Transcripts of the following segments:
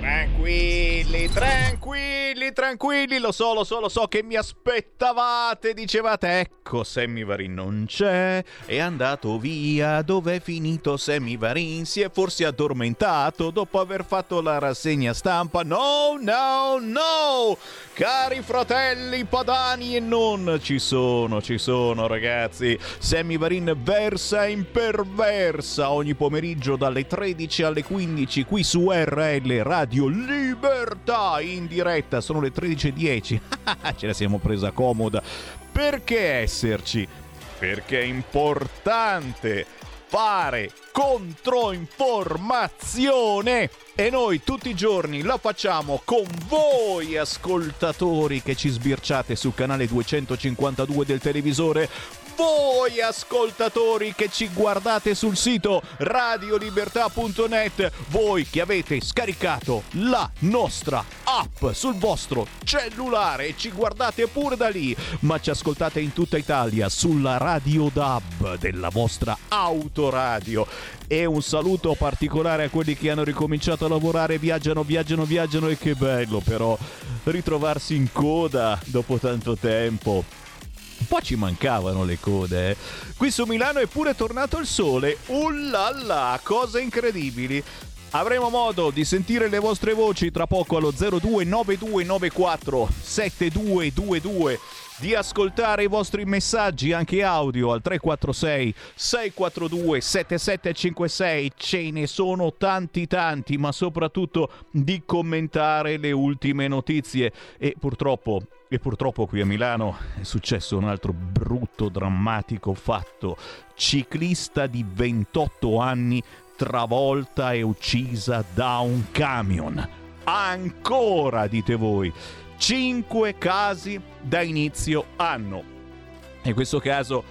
Tranquilli, tranquilli, tranquilli, lo so, lo so, lo so che mi aspettavate, dicevate, ecco Sammy Varin non c'è, è andato via, dov'è finito Sammy Varin? Si è forse addormentato dopo aver fatto la rassegna stampa? No, no, no! Cari fratelli padani e non, ci sono, ci sono ragazzi, Sammy Varin versa in perversa ogni pomeriggio dalle 13 alle 15 qui su RL Radio Radio Libertà in diretta. Sono le 13.10. Ce la siamo presa comoda. Perché esserci? Perché è importante fare controinformazione e noi tutti i giorni la facciamo con voi ascoltatori che ci sbirciate sul canale 252 del televisore voi ascoltatori che ci guardate sul sito radiolibertà.net, voi che avete scaricato la nostra app sul vostro cellulare e ci guardate pure da lì, ma ci ascoltate in tutta Italia sulla Radio DAB della vostra autoradio. E un saluto particolare a quelli che hanno ricominciato a lavorare, viaggiano, viaggiano, viaggiano e che bello però ritrovarsi in coda dopo tanto tempo. Po' ci mancavano le code. Eh. Qui su Milano è pure tornato il sole. Ullala, cose incredibili. Avremo modo di sentire le vostre voci tra poco allo 029294 7222 di ascoltare i vostri messaggi anche audio al 346 642 7756 ce ne sono tanti tanti ma soprattutto di commentare le ultime notizie e purtroppo e purtroppo qui a Milano è successo un altro brutto, drammatico fatto. Ciclista di 28 anni travolta e uccisa da un camion. Ancora, dite voi. 5 casi da inizio anno. In questo caso,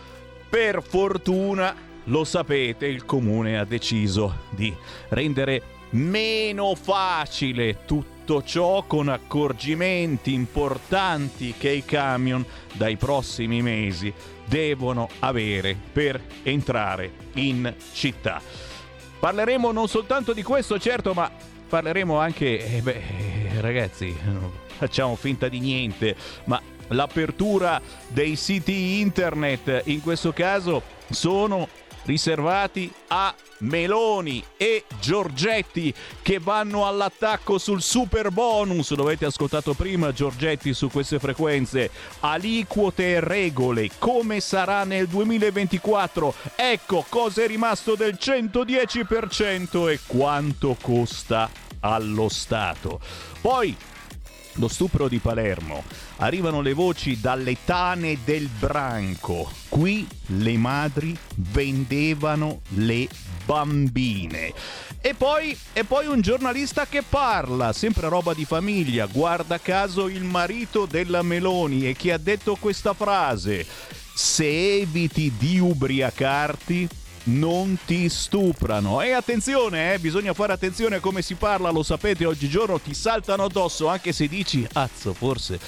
per fortuna, lo sapete, il comune ha deciso di rendere meno facile tutto ciò con accorgimenti importanti che i camion dai prossimi mesi devono avere per entrare in città. Parleremo non soltanto di questo, certo, ma parleremo anche, eh beh, ragazzi, facciamo finta di niente, ma l'apertura dei siti internet in questo caso sono riservati a Meloni e Giorgetti che vanno all'attacco sul super bonus. Lo avete ascoltato prima, Giorgetti, su queste frequenze. Aliquote e regole, come sarà nel 2024? Ecco cosa è rimasto del 110% e quanto costa allo Stato. Poi lo stupro di Palermo. Arrivano le voci dalle tane del branco. Qui le madri vendevano le bambine. E poi, e poi un giornalista che parla, sempre roba di famiglia, guarda caso il marito della Meloni e che ha detto questa frase. Se eviti di ubriacarti, non ti stuprano. E attenzione, eh, bisogna fare attenzione a come si parla, lo sapete, oggigiorno ti saltano addosso anche se dici, azzo, forse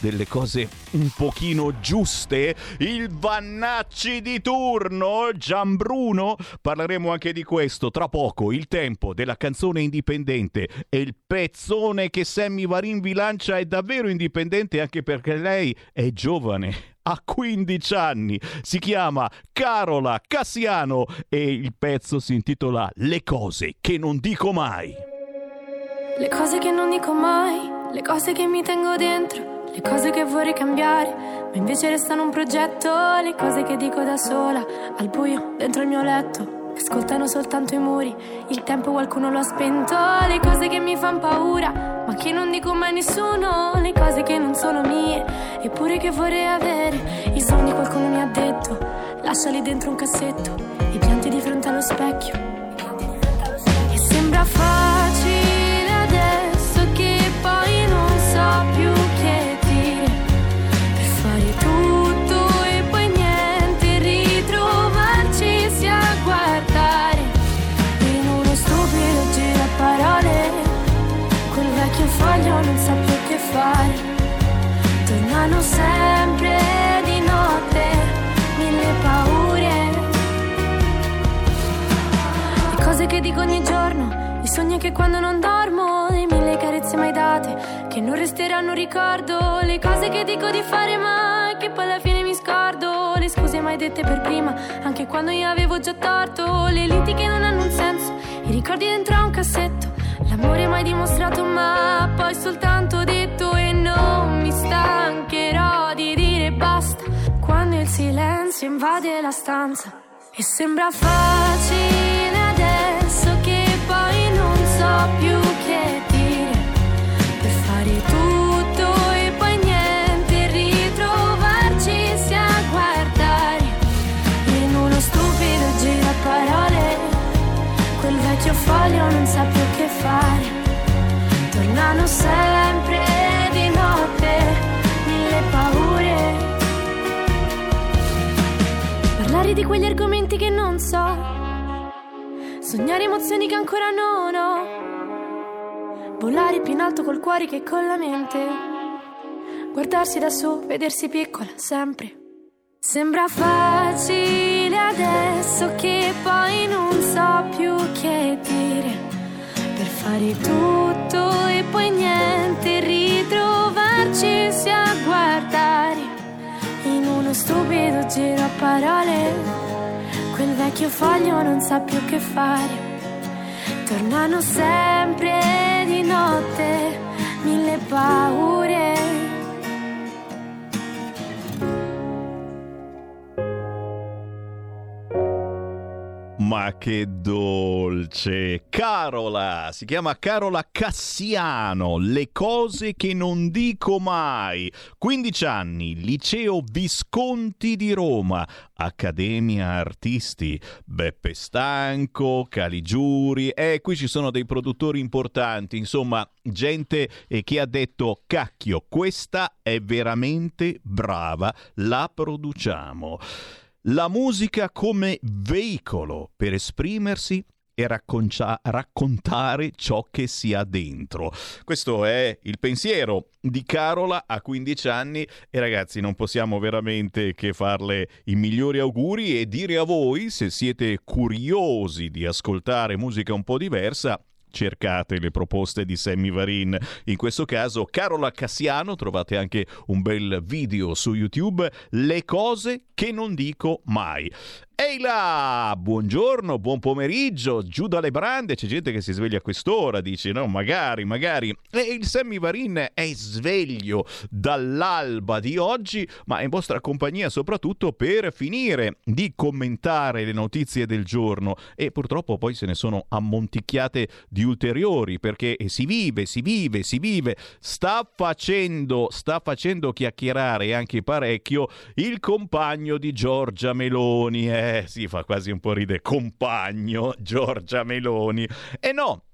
delle cose un pochino giuste. Il Vannacci di turno, Gianbruno. Parleremo anche di questo tra poco. Il tempo della canzone indipendente e il pezzone che Sammy Varin vi lancia è davvero indipendente anche perché lei è giovane ha 15 anni. Si chiama Carola Cassiano e il pezzo si intitola Le cose che non dico mai. Le cose che non dico mai, le cose che mi tengo dentro, le cose che vorrei cambiare, ma invece restano un progetto, le cose che dico da sola, al buio, dentro il mio letto ascoltano soltanto i muri. Il tempo qualcuno lo ha spento, le cose che mi fanno paura, ma che non dico mai a nessuno, le cose che non sono mie, eppure che vorrei avere. I sogni qualcuno mi ha detto, lasciali dentro un cassetto, i pianti di fronte allo specchio. E sembra facile tornano sempre di notte mille paure. sogni che quando non dormo, le mille carezze mai date, che non resteranno ricordo, le cose che dico di fare ma che poi alla fine mi scordo, le scuse mai dette per prima, anche quando io avevo già torto, le liti che non hanno un senso, i ricordi dentro a un cassetto, l'amore mai dimostrato ma poi soltanto detto e non mi stancherò di dire basta, quando il silenzio invade la stanza. E sembra facile adesso che poi non so più che dire per fare tutto e poi niente ritrovarci sia a guardare in uno stupido giro a parole quel vecchio foglio non sa più fare tornano sempre di notte mille paure Parlare di quegli argomenti che non so. Sognare emozioni che ancora non ho. Volare più in alto col cuore che con la mente. Guardarsi da su, vedersi piccola sempre. Sembra facile adesso che poi non so più che dire. Fare tutto e poi niente, ritrovarci a guardare in uno stupido giro a parole. Quel vecchio foglio non sa più che fare. Tornano sempre di notte mille paure. Ma che dolce! Carola! Si chiama Carola Cassiano. Le cose che non dico mai. 15 anni, liceo Visconti di Roma, Accademia Artisti, Beppe Stanco, Caligiuri. Eh, qui ci sono dei produttori importanti, insomma, gente eh, che ha detto: cacchio, questa è veramente brava, la produciamo. La musica come veicolo per esprimersi e racconcia- raccontare ciò che si ha dentro. Questo è il pensiero di Carola a 15 anni e ragazzi non possiamo veramente che farle i migliori auguri e dire a voi se siete curiosi di ascoltare musica un po' diversa cercate le proposte di Sammy Varin. In questo caso Carola Cassiano, trovate anche un bel video su YouTube, Le cose che non dico mai. Ehi là, buongiorno, buon pomeriggio, giù dalle brande, c'è gente che si sveglia a quest'ora, dice no, magari, magari. E il Sammy Varin è sveglio dall'alba di oggi, ma in vostra compagnia soprattutto per finire di commentare le notizie del giorno. E purtroppo poi se ne sono ammonticchiate di ulteriori perché si vive, si vive, si vive, sta facendo, sta facendo chiacchierare anche parecchio il compagno di Giorgia Meloni, eh eh, sì, fa quasi un po' ride, compagno Giorgia Meloni. E no,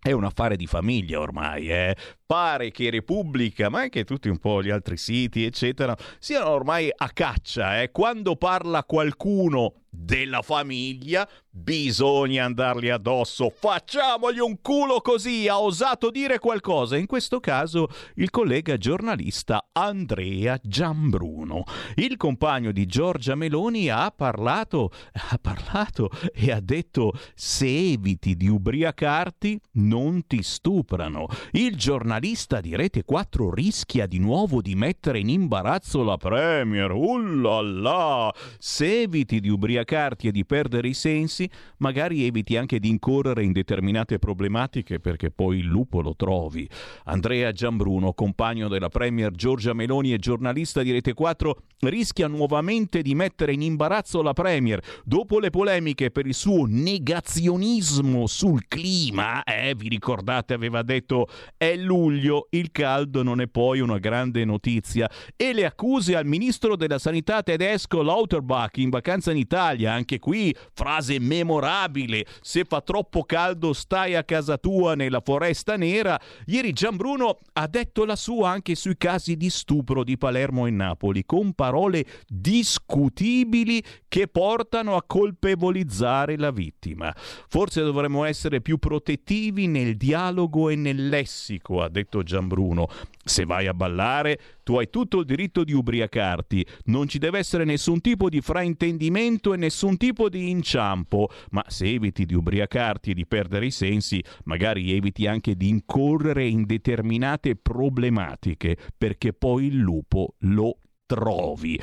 è un affare di famiglia ormai, eh? pare che Repubblica, ma anche tutti un po' gli altri siti, eccetera, siano ormai a caccia. Eh? Quando parla qualcuno della famiglia, bisogna andargli addosso. Facciamogli un culo così, ha osato dire qualcosa. In questo caso il collega giornalista Andrea Giambruno. Il compagno di Giorgia Meloni ha parlato, ha parlato e ha detto se eviti di ubriacarti non ti stuprano. Il giornalista di Rete 4 rischia di nuovo di mettere in imbarazzo la Premier. Ullala! Se eviti di ubriacarti e di perdere i sensi, magari eviti anche di incorrere in determinate problematiche perché poi il lupo lo trovi. Andrea Giambruno, compagno della Premier Giorgia Meloni e giornalista di Rete 4, rischia nuovamente di mettere in imbarazzo la Premier dopo le polemiche per il suo negazionismo sul clima. Eh, vi ricordate, aveva detto è luglio, il caldo non è poi una grande notizia. E le accuse al ministro della sanità tedesco Lauterbach in vacanza in Italia, anche qui frase memorabile, se fa troppo caldo stai a casa tua nella foresta nera. Ieri Gianbruno ha detto la sua anche sui casi di stupro di Palermo e Napoli, con parole discutibili che portano a colpevolizzare la vittima. Forse dovremmo essere più protettivi nel dialogo e nel lessico, ha detto Gianbruno. Se vai a ballare, tu hai tutto il diritto di ubriacarti, non ci deve essere nessun tipo di fraintendimento e nessun tipo di inciampo. Ma se eviti di ubriacarti e di perdere i sensi, magari eviti anche di incorrere in determinate problematiche, perché poi il lupo lo trovi.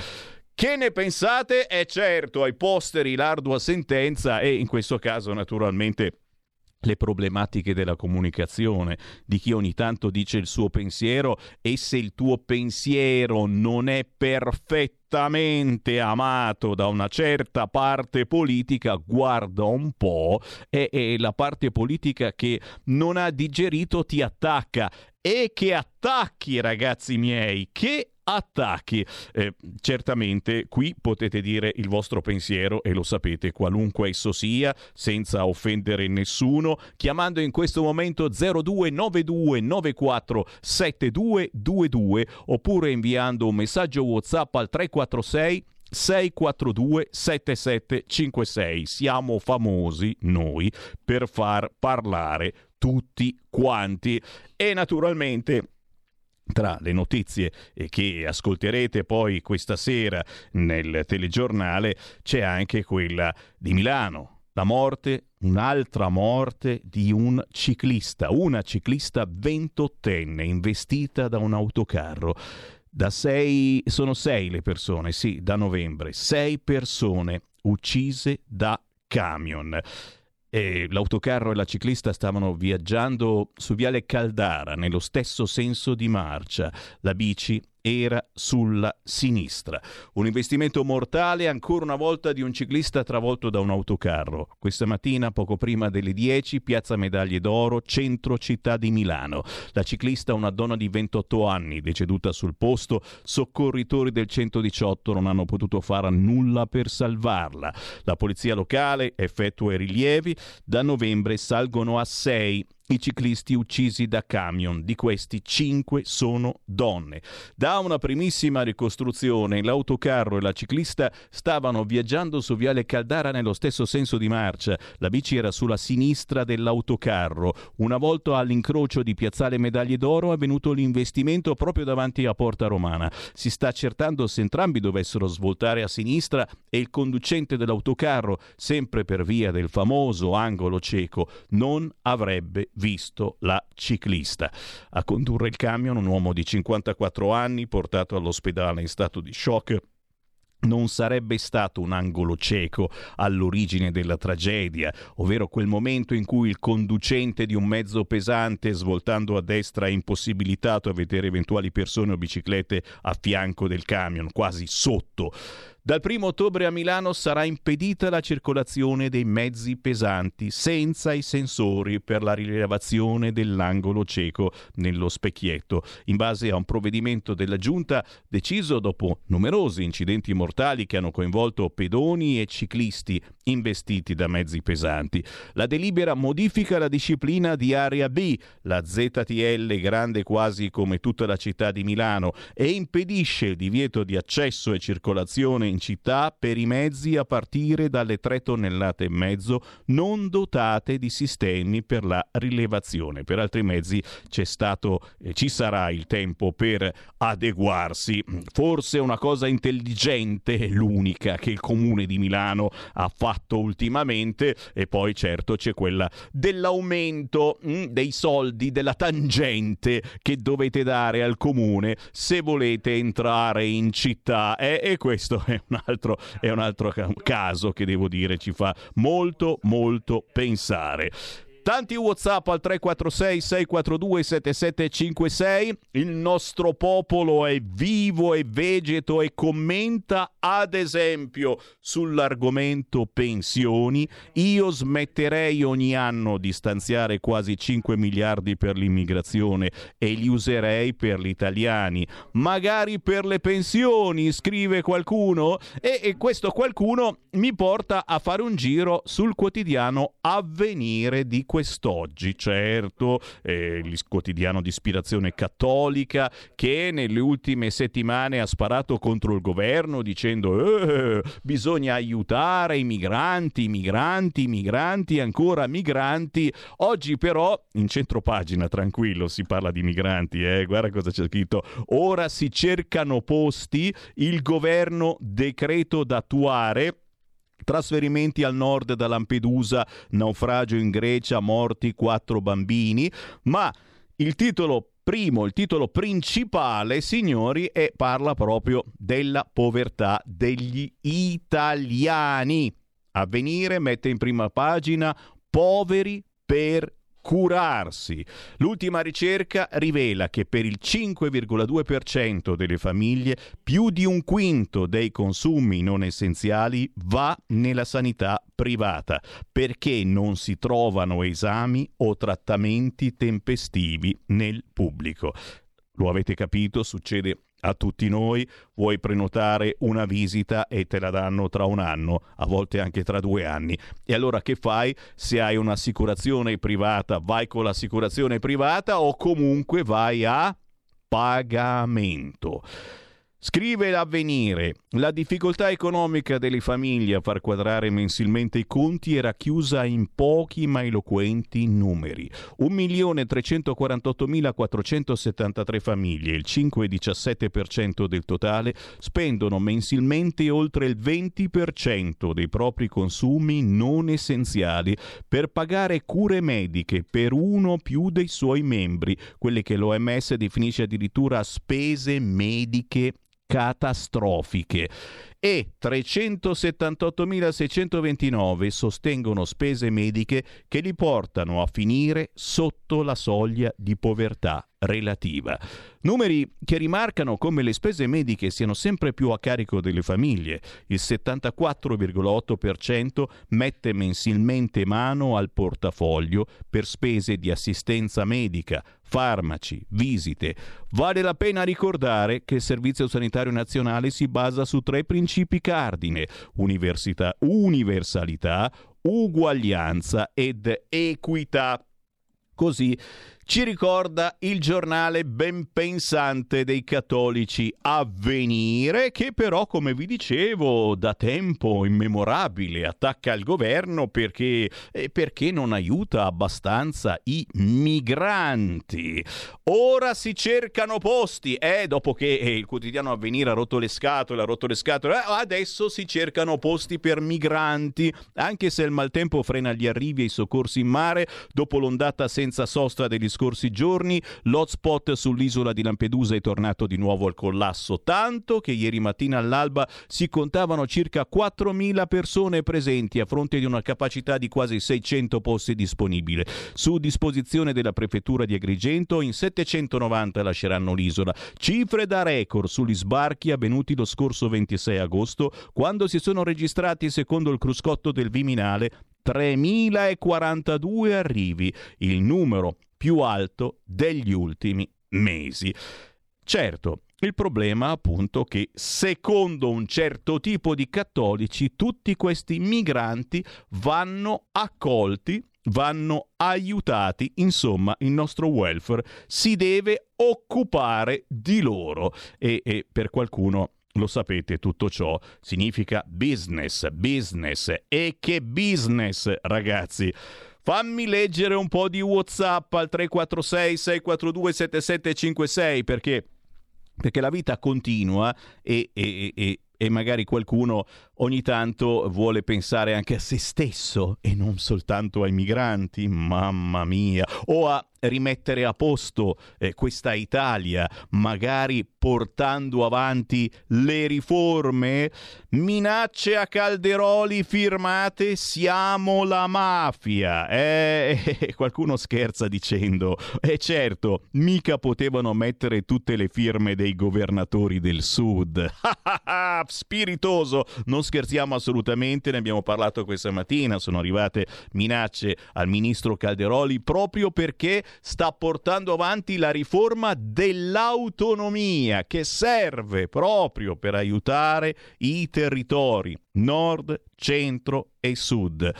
Che ne pensate? È certo, ai posteri l'ardua sentenza e in questo caso naturalmente le problematiche della comunicazione, di chi ogni tanto dice il suo pensiero e se il tuo pensiero non è perfettamente amato da una certa parte politica, guarda un po', è, è la parte politica che non ha digerito ti attacca. E che attacchi ragazzi miei, che attacchi. Eh, certamente qui potete dire il vostro pensiero e lo sapete, qualunque esso sia, senza offendere nessuno, chiamando in questo momento 0292947222 oppure inviando un messaggio WhatsApp al 346 642 7756. Siamo famosi noi per far parlare tutti quanti e naturalmente tra le notizie che ascolterete poi questa sera nel telegiornale c'è anche quella di Milano. La morte, un'altra morte di un ciclista, una ciclista ventottenne investita da un autocarro. Da sei, sono sei le persone, sì, da novembre, sei persone uccise da camion. E l'autocarro e la ciclista stavano viaggiando su Viale Caldara nello stesso senso di marcia. La bici era sulla sinistra. Un investimento mortale ancora una volta di un ciclista travolto da un autocarro. Questa mattina, poco prima delle 10, piazza Medaglie d'Oro, centro città di Milano. La ciclista, una donna di 28 anni, deceduta sul posto. Soccorritori del 118 non hanno potuto fare nulla per salvarla. La polizia locale effettua i rilievi. Da novembre salgono a 6 i ciclisti uccisi da camion. Di questi cinque sono donne. Da una primissima ricostruzione, l'autocarro e la ciclista stavano viaggiando su Viale Caldara nello stesso senso di marcia. La bici era sulla sinistra dell'autocarro. Una volta all'incrocio di Piazzale Medaglie d'Oro è avvenuto l'investimento proprio davanti a Porta Romana. Si sta accertando se entrambi dovessero svoltare a sinistra e il conducente dell'autocarro, sempre per via del famoso angolo cieco, non avrebbe visto la ciclista. A condurre il camion un uomo di 54 anni portato all'ospedale in stato di shock non sarebbe stato un angolo cieco all'origine della tragedia, ovvero quel momento in cui il conducente di un mezzo pesante svoltando a destra è impossibilitato a vedere eventuali persone o biciclette a fianco del camion, quasi sotto. Dal 1 ottobre a Milano sarà impedita la circolazione dei mezzi pesanti senza i sensori per la rilevazione dell'angolo cieco nello specchietto, in base a un provvedimento della Giunta deciso dopo numerosi incidenti mortali che hanno coinvolto pedoni e ciclisti investiti da mezzi pesanti. La delibera modifica la disciplina di area B, la ZTL grande quasi come tutta la città di Milano, e impedisce il divieto di accesso e circolazione in città per i mezzi a partire dalle 3 tonnellate e mezzo non dotate di sistemi per la rilevazione. Per altri mezzi c'è stato e ci sarà il tempo per adeguarsi. Forse una cosa intelligente, l'unica che il comune di Milano ha fatto ultimamente e poi certo c'è quella dell'aumento mh, mm, dei soldi della tangente che dovete dare al comune se volete entrare in città eh, e questo è un altro, è un altro caso che devo dire ci fa molto molto pensare. Tanti WhatsApp al 346 642 7756. Il nostro popolo è vivo e vegeto e commenta ad esempio sull'argomento pensioni. Io smetterei ogni anno di stanziare quasi 5 miliardi per l'immigrazione e li userei per gli italiani. Magari per le pensioni, scrive qualcuno. E, e questo qualcuno mi porta a fare un giro sul quotidiano Avvenire di questo quest'oggi, certo, eh, il quotidiano di ispirazione cattolica che nelle ultime settimane ha sparato contro il governo dicendo eh, bisogna aiutare i migranti, i migranti, i migranti, ancora migranti. Oggi però in centro pagina, tranquillo, si parla di migranti, eh, guarda cosa c'è scritto. Ora si cercano posti, il governo decreto da attuare Trasferimenti al nord da Lampedusa, naufragio in Grecia, morti quattro bambini, ma il titolo primo, il titolo principale, signori, è, parla proprio della povertà degli italiani. Avvenire mette in prima pagina poveri per curarsi. L'ultima ricerca rivela che per il 5,2% delle famiglie più di un quinto dei consumi non essenziali va nella sanità privata perché non si trovano esami o trattamenti tempestivi nel pubblico. Lo avete capito, succede a tutti noi, vuoi prenotare una visita e te la danno tra un anno, a volte anche tra due anni. E allora che fai? Se hai un'assicurazione privata, vai con l'assicurazione privata o comunque vai a pagamento. Scrive l'avvenire. La difficoltà economica delle famiglie a far quadrare mensilmente i conti era chiusa in pochi ma eloquenti numeri. 1.348.473 famiglie, il 5,17% del totale, spendono mensilmente oltre il 20% dei propri consumi non essenziali per pagare cure mediche per uno o più dei suoi membri, quelle che l'OMS definisce addirittura spese mediche catastrofiche e 378.629 sostengono spese mediche che li portano a finire sotto la soglia di povertà relativa. Numeri che rimarcano come le spese mediche siano sempre più a carico delle famiglie. Il 74,8% mette mensilmente mano al portafoglio per spese di assistenza medica, farmaci, visite. Vale la pena ricordare che il Servizio Sanitario Nazionale si basa su tre principi cardine: universalità, uguaglianza ed equità. Così ci ricorda il giornale ben pensante dei cattolici Avvenire, che però, come vi dicevo, da tempo immemorabile attacca il governo perché, eh, perché non aiuta abbastanza i migranti. Ora si cercano posti, eh, dopo che eh, il quotidiano Avvenire ha rotto le scatole, ha rotto le scatole, eh, adesso si cercano posti per migranti, anche se il maltempo frena gli arrivi e i soccorsi in mare, dopo l'ondata senza sosta degli scorsi giorni l'hotspot sull'isola di Lampedusa è tornato di nuovo al collasso, tanto che ieri mattina all'alba si contavano circa 4.000 persone presenti a fronte di una capacità di quasi 600 posti disponibili. Su disposizione della prefettura di Agrigento in 790 lasceranno l'isola, cifre da record sugli sbarchi avvenuti lo scorso 26 agosto, quando si sono registrati, secondo il cruscotto del Viminale, 3.042 arrivi, il numero più alto degli ultimi mesi. Certo, il problema appunto che secondo un certo tipo di cattolici tutti questi migranti vanno accolti, vanno aiutati, insomma il nostro welfare si deve occupare di loro e, e per qualcuno lo sapete, tutto ciò significa business, business e che business, ragazzi. Fammi leggere un po' di WhatsApp al 346 642 7756 perché, perché la vita continua e, e, e, e magari qualcuno ogni tanto vuole pensare anche a se stesso e non soltanto ai migranti, mamma mia, o a rimettere a posto eh, questa Italia, magari portando avanti le riforme? Minacce a Calderoli firmate siamo la mafia. Eh, qualcuno scherza dicendo, eh certo, mica potevano mettere tutte le firme dei governatori del sud. Spiritoso, non scherziamo assolutamente, ne abbiamo parlato questa mattina, sono arrivate minacce al ministro Calderoli proprio perché sta portando avanti la riforma dell'autonomia che serve proprio per aiutare i territori nord, centro e sud.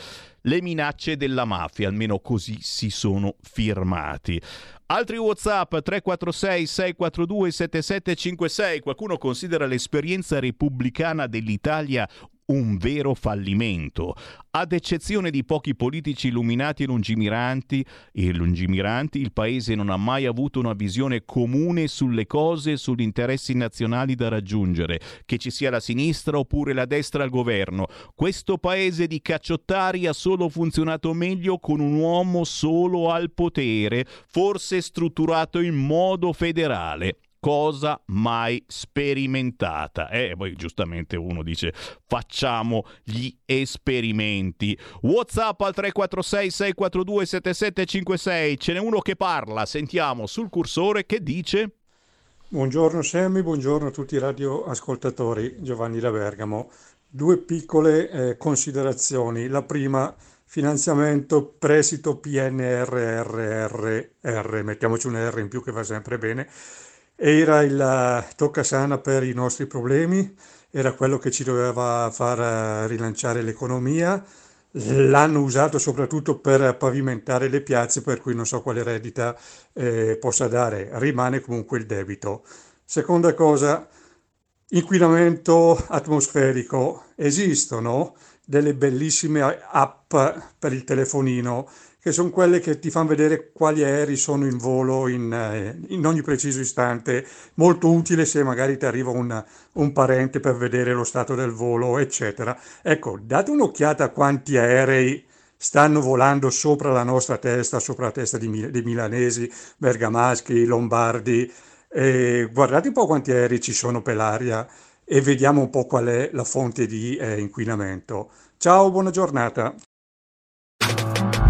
Le minacce della mafia, almeno così si sono firmati. Altri WhatsApp 346 642 7756. Qualcuno considera l'esperienza repubblicana dell'Italia un vero fallimento. Ad eccezione di pochi politici illuminati e lungimiranti, e lungimiranti, il Paese non ha mai avuto una visione comune sulle cose e sugli interessi nazionali da raggiungere, che ci sia la sinistra oppure la destra al governo. Questo Paese di cacciottari ha solo funzionato meglio con un uomo solo al potere, forse strutturato in modo federale cosa mai sperimentata. E eh, poi giustamente uno dice facciamo gli esperimenti. WhatsApp al 346 642 7756. Ce n'è uno che parla, sentiamo sul cursore che dice Buongiorno Sammy, buongiorno a tutti i radioascoltatori. Giovanni da Bergamo. Due piccole eh, considerazioni. La prima, finanziamento prestito PNRRR, mettiamoci un R in più che va sempre bene era il eh, toccasana per i nostri problemi, era quello che ci doveva far eh, rilanciare l'economia. L'hanno usato soprattutto per pavimentare le piazze, per cui non so quale reddita eh, possa dare, rimane comunque il debito. Seconda cosa, inquinamento atmosferico. Esistono delle bellissime app per il telefonino che sono quelle che ti fanno vedere quali aerei sono in volo in, eh, in ogni preciso istante, molto utile se magari ti arriva un, un, parente per vedere lo stato del volo, eccetera. Ecco, date un'occhiata a quanti aerei stanno volando sopra la nostra testa, sopra la testa di, dei milanesi, bergamaschi, lombardi, e guardate un po' quanti aerei ci sono per l'aria e vediamo un po' qual è la fonte di eh, inquinamento. Ciao, buona giornata.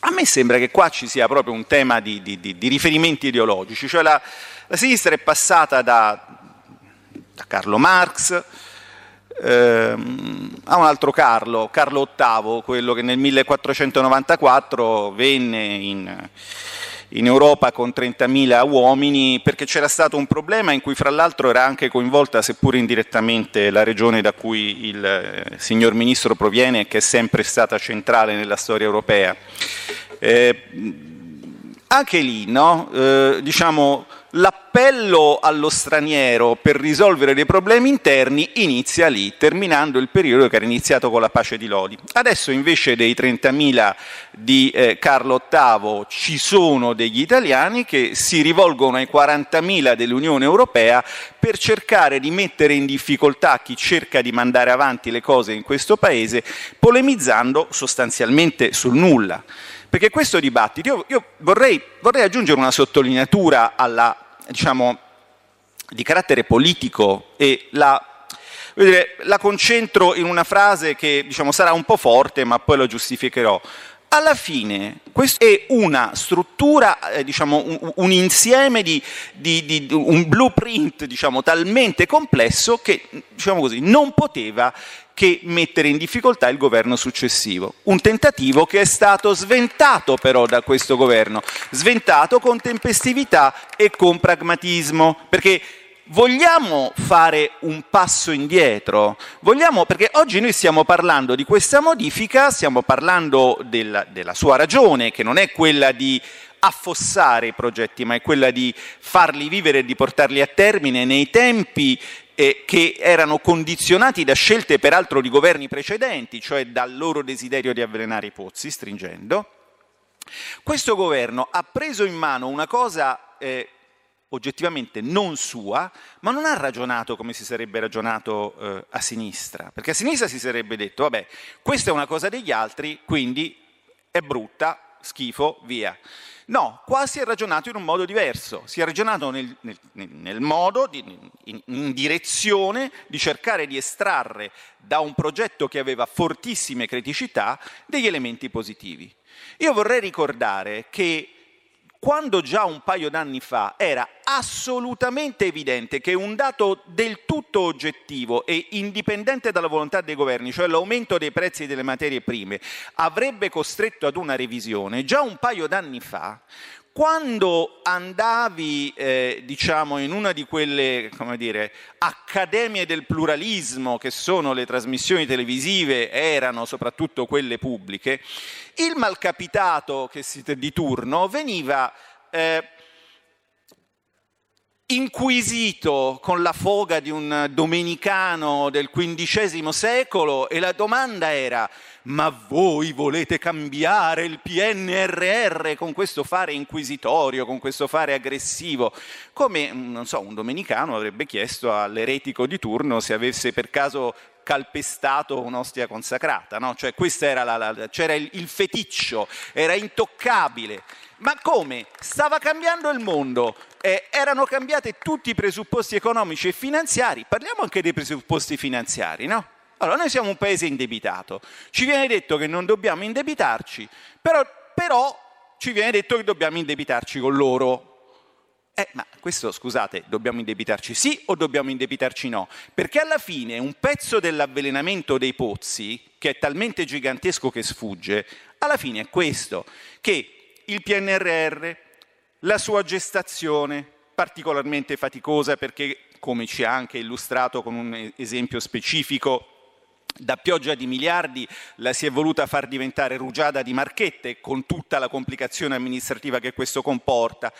A me sembra che qua ci sia proprio un tema di, di, di, di riferimenti ideologici, cioè la, la, sinistra è passata da, da Carlo Marx ehm, a un altro Carlo, Carlo VIII, quello che nel 1494 venne in, in Europa con 30.000 uomini perché c'era stato un problema in cui fra l'altro era anche coinvolta, seppur indirettamente, la regione da cui il eh, signor Ministro proviene e che è sempre stata centrale nella storia europea. Eh, anche lì, no? eh, diciamo, l'appello allo straniero per risolvere dei problemi interni inizia lì, terminando il periodo che era iniziato con la pace di Lodi. Adesso invece dei 30.000 di eh, Carlo VIII ci sono degli italiani che si rivolgono ai 40.000 dell'Unione Europea per cercare di mettere in difficoltà chi cerca di mandare avanti le cose in questo Paese, polemizzando sostanzialmente sul nulla. Perché questo dibattito, io, io vorrei, vorrei, aggiungere una sottolineatura alla, diciamo, di carattere politico e la, dire, la concentro in una frase che diciamo, sarà un po' forte, ma poi lo giustificherò. Alla fine questo è una struttura, eh, diciamo, un, un, insieme di, di, di un blueprint diciamo, talmente complesso che diciamo così, non poteva che mettere in difficoltà il governo successivo. Un tentativo che è stato sventato però da questo governo, sventato con tempestività e con pragmatismo, perché vogliamo fare un passo indietro? Vogliamo, perché oggi noi stiamo parlando di questa modifica, stiamo parlando della, della sua ragione, che non è quella di affossare i progetti, ma è quella di farli vivere e di portarli a termine nei tempi eh, che erano condizionati da scelte peraltro di governi precedenti, cioè dal loro desiderio di avvelenare i pozzi, stringendo, questo governo ha preso in mano una cosa eh, oggettivamente non sua, ma non ha ragionato come si sarebbe ragionato eh, a sinistra, perché a sinistra si sarebbe detto, vabbè, questa è una cosa degli altri, quindi è brutta, schifo, via. No, qua si è ragionato in un modo diverso, si è ragionato nel, nel, nel modo, di, in, in, direzione di cercare di estrarre da un progetto che aveva fortissime criticità degli elementi positivi. Io vorrei ricordare che quando già un paio d'anni fa era assolutamente evidente che un dato del tutto oggettivo e indipendente dalla volontà dei governi, cioè l'aumento dei prezzi delle materie prime, avrebbe costretto ad una revisione, già un paio d'anni fa quando andavi, eh, diciamo, in una di quelle, dire, accademie del pluralismo che sono le trasmissioni televisive, erano soprattutto quelle pubbliche, il malcapitato di turno veniva eh, inquisito con la foga di un domenicano del XV secolo e la domanda era ma voi volete cambiare il PNRR con questo fare inquisitorio, con questo fare aggressivo? Come, non so, un domenicano avrebbe chiesto all'eretico di turno se avesse per caso calpestato un'ostia consacrata, no? Cioè la, la, c'era il, il feticcio, era intoccabile. Ma come? Stava cambiando il mondo, eh, erano cambiati tutti i presupposti economici e finanziari, parliamo anche dei presupposti finanziari, no? Allora, noi siamo un paese indebitato, ci viene detto che non dobbiamo indebitarci, però, però ci viene detto che dobbiamo indebitarci con loro. Eh, ma questo, scusate, dobbiamo indebitarci sì o dobbiamo indebitarci no? Perché alla fine un pezzo dell'avvelenamento dei pozzi, che è talmente gigantesco che sfugge, alla fine è questo, che il PNRR, la sua gestazione, particolarmente faticosa perché, come ci ha anche illustrato con un esempio specifico, da pioggia di miliardi la si è voluta far diventare rugiada di marchette con tutta la complicazione amministrativa che questo comporta.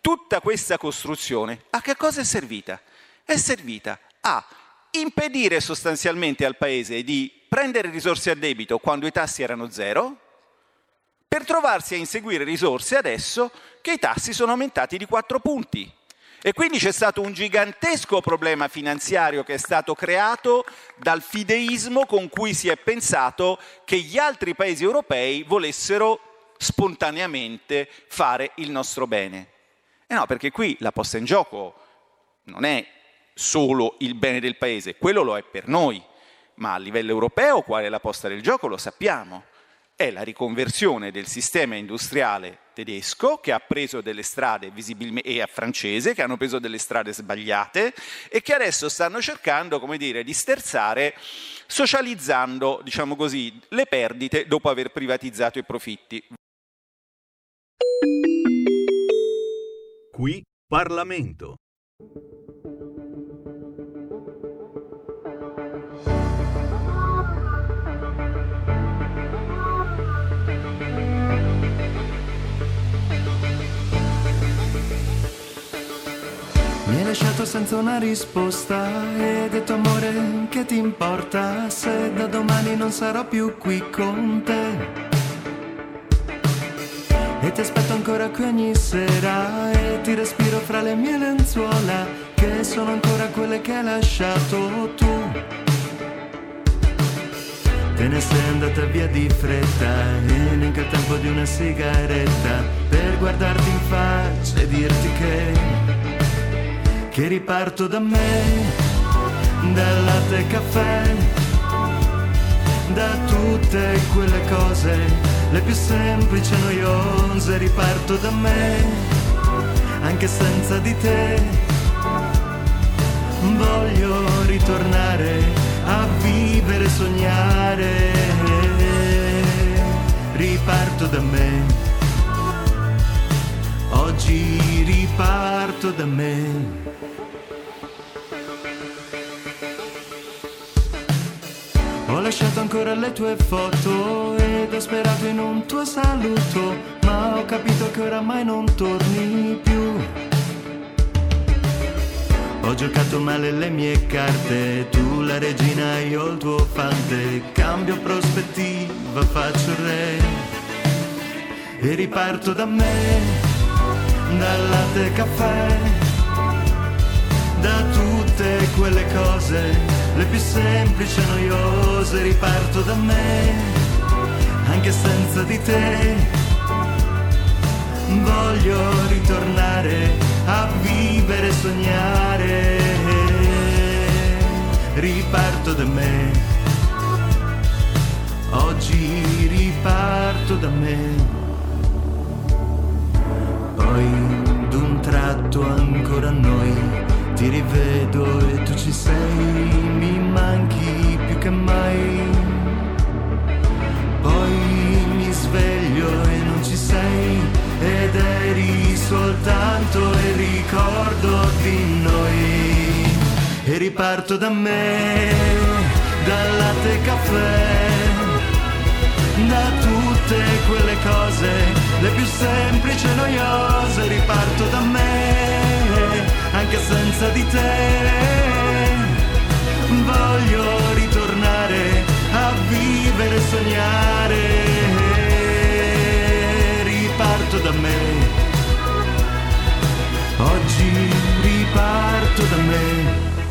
Tutta questa costruzione a che cosa è servita? È servita a impedire sostanzialmente al Paese di prendere risorse a debito quando i tassi erano zero, per trovarsi a inseguire risorse adesso che i tassi sono aumentati di 4 punti. E quindi c'è stato un gigantesco problema finanziario che è stato creato dal fideismo con cui si è pensato che gli altri paesi europei volessero spontaneamente fare il nostro bene. E no, perché qui la posta in gioco non è solo il bene del paese, quello lo è per noi, ma a livello europeo qual è la posta del gioco lo sappiamo è la riconversione del sistema industriale tedesco che ha preso delle strade visibilmente e francese che hanno preso delle strade sbagliate e che adesso stanno cercando, come dire, di sterzare socializzando, diciamo così, le perdite dopo aver privatizzato i profitti. Qui Parlamento. Lasciato senza una risposta e detto amore che ti importa se da domani non sarò più qui con te. E ti aspetto ancora qui ogni sera e ti respiro fra le mie lenzuola che sono ancora quelle che hai lasciato tu. Te ne sei andata via di fretta e neanche il tempo di una sigaretta per guardarti in faccia e dirti che che riparto da me, dal latte e caffè, da tutte quelle cose, le più semplici e noiose, riparto da me, anche senza di te. Voglio ritornare a vivere, sognare, riparto da me. Oggi riparto da me. Ho lasciato ancora le tue foto ed ho sperato in un tuo saluto, ma ho capito che oramai non torni più. Ho giocato male le mie carte, tu la regina, io il tuo fante, cambio prospettiva, faccio re e riparto da me, dal latte caffè, da tutte quelle cose le più semplici e noiose riparto da me, anche senza di te. Voglio ritornare a vivere e sognare, riparto da me. Oggi riparto da me poi d'un tratto ancora noi ti rivedo e tu ci sei, mi manchi più che mai. Poi mi sveglio e non ci sei ed eri soltanto il ricordo di noi. E riparto da me, dal latte e caffè, da tutte quelle cose le più semplici e noiose, riparto da me, anche senza di te. Voglio ritornare a vivere e sognare, riparto da me. Oggi riparto da me.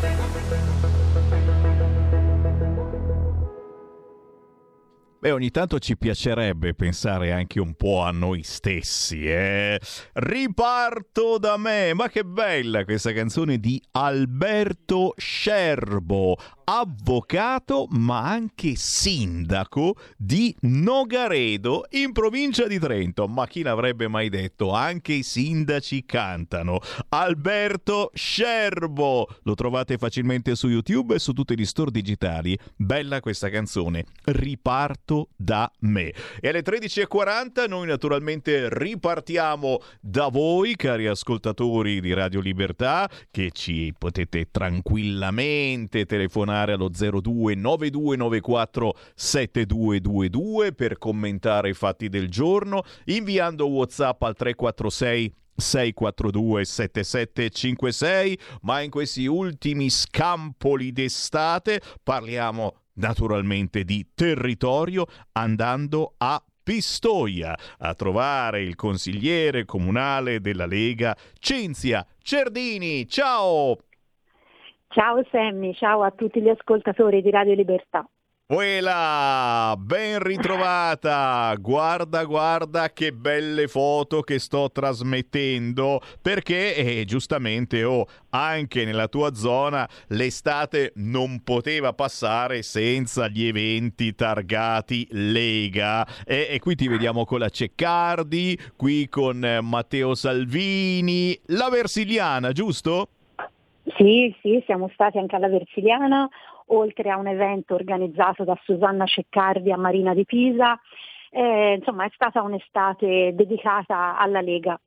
Beh, ogni tanto ci piacerebbe pensare anche un po' a noi stessi, eh? Riparto da me, ma che bella questa canzone di Alberto Scerbo, avvocato ma anche sindaco di Nogaredo in provincia di Trento. Ma chi l'avrebbe mai detto? Anche i sindaci cantano. Alberto Scerbo, lo trovate facilmente su YouTube e su tutti gli store digitali. Bella questa canzone, Riparto da me. E alle 13.40 noi naturalmente ripartiamo da voi, cari ascoltatori di Radio Libertà, che ci potete tranquillamente telefonare allo 02 9294 7222 per commentare i fatti del giorno, inviando WhatsApp al 346 642 7756 ma in questi ultimi scampoli d'estate parliamo naturalmente di territorio andando a Pistoia a trovare il consigliere comunale della Lega Cinzia Cerdini. Ciao! Ciao Sammy, ciao a tutti gli ascoltatori di Radio Libertà. Uela, ben ritrovata! Guarda, guarda che belle foto che sto trasmettendo perché eh, giustamente oh, anche nella tua zona l'estate non poteva passare senza gli eventi targati Lega e, e qui ti vediamo con la Ceccardi, qui con eh, Matteo Salvini, la Versiliana, giusto? Sì, sì, siamo stati anche alla Versiliana oltre a un evento organizzato da Susanna Ceccardi a Marina di Pisa. Eh, insomma, è stata un'estate dedicata alla Lega.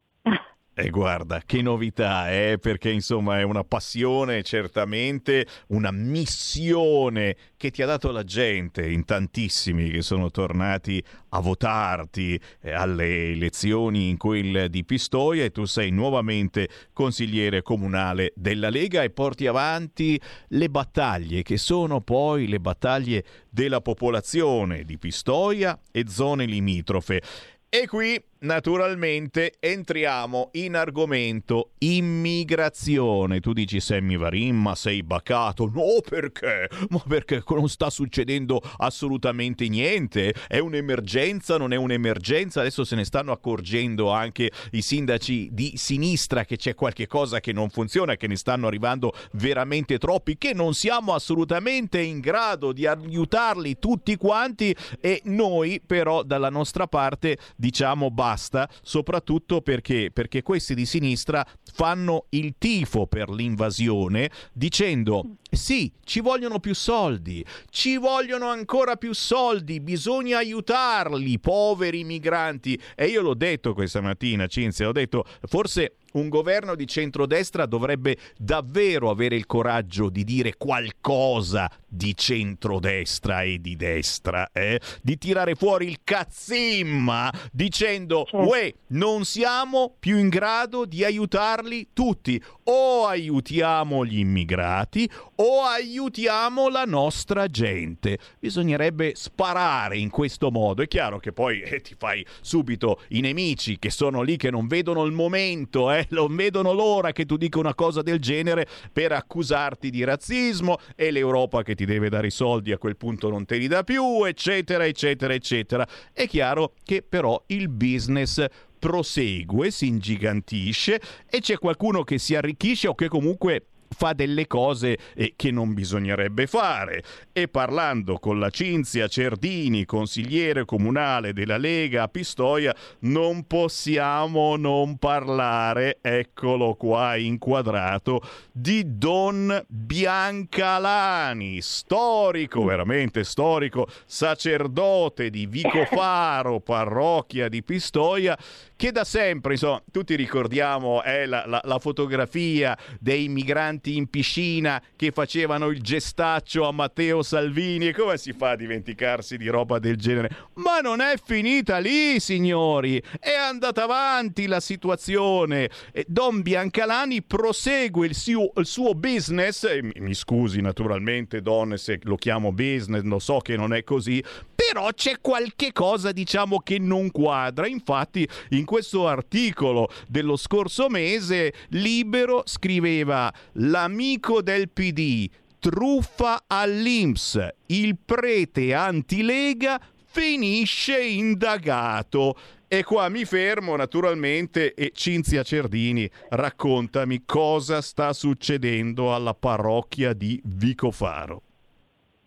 E guarda, che novità, eh? perché insomma è una passione, certamente una missione che ti ha dato la gente in tantissimi che sono tornati a votarti eh, alle elezioni in quel di Pistoia e tu sei nuovamente consigliere comunale della Lega e porti avanti le battaglie che sono poi le battaglie della popolazione di Pistoia e zone limitrofe. E qui naturalmente entriamo in argomento immigrazione. Tu dici Sammy Varin, ma sei bacato? No, perché? Ma perché non sta succedendo assolutamente niente? È un'emergenza, non è un'emergenza? Adesso se ne stanno accorgendo anche i sindaci di sinistra che c'è qualche cosa che non funziona, che ne stanno arrivando veramente troppi, che non siamo assolutamente in grado di aiutarli tutti quanti e noi però dalla nostra parte diciamo basta basta, soprattutto perché, perché questi di sinistra fanno il tifo per l'invasione dicendo sì, ci vogliono più soldi, ci vogliono ancora più soldi, bisogna aiutarli, poveri migranti. E io l'ho detto questa mattina, Cinzia, ho detto forse un governo di centrodestra dovrebbe davvero avere il coraggio di dire qualcosa di centrodestra e di destra, eh? di tirare fuori il cazzimma dicendo uè, non siamo più in grado di aiutarli tutti, o aiutiamo gli immigrati o aiutiamo la nostra gente. Bisognerebbe sparare in questo modo. È chiaro che poi eh, ti fai subito i nemici che sono lì che non vedono il momento, eh? non vedono l'ora che tu dica una cosa del genere per accusarti di razzismo e l'Europa che ti deve dare i soldi a quel punto non te li dà più, eccetera, eccetera, eccetera. È chiaro che però il business prosegue, si ingigantisce e c'è qualcuno che si arricchisce o che comunque fa delle cose eh, che non bisognerebbe fare. E parlando con la Cinzia Cerdini, consigliere comunale della Lega a Pistoia, non possiamo non parlare, eccolo qua inquadrato, di Don Biancalani, storico, veramente storico, sacerdote di Vicofaro, parrocchia di Pistoia, che da sempre, insomma, tutti ricordiamo eh, la, la, la, fotografia dei migranti in piscina che facevano il gestaccio a Matteo Salvini e come si fa a dimenticarsi di roba del genere? Ma non è finita lì, signori, è andata avanti la situazione. Don Biancalani prosegue il suo, il suo business, e mi scusi naturalmente Don se lo chiamo business, lo so che non è così, però c'è qualche cosa diciamo che non quadra. Infatti in questo articolo dello scorso mese Libero scriveva l'amico del PD truffa all'Inps, il prete antilega finisce indagato. E qua mi fermo naturalmente e Cinzia Cerdini raccontami cosa sta succedendo alla parrocchia di Vicofaro.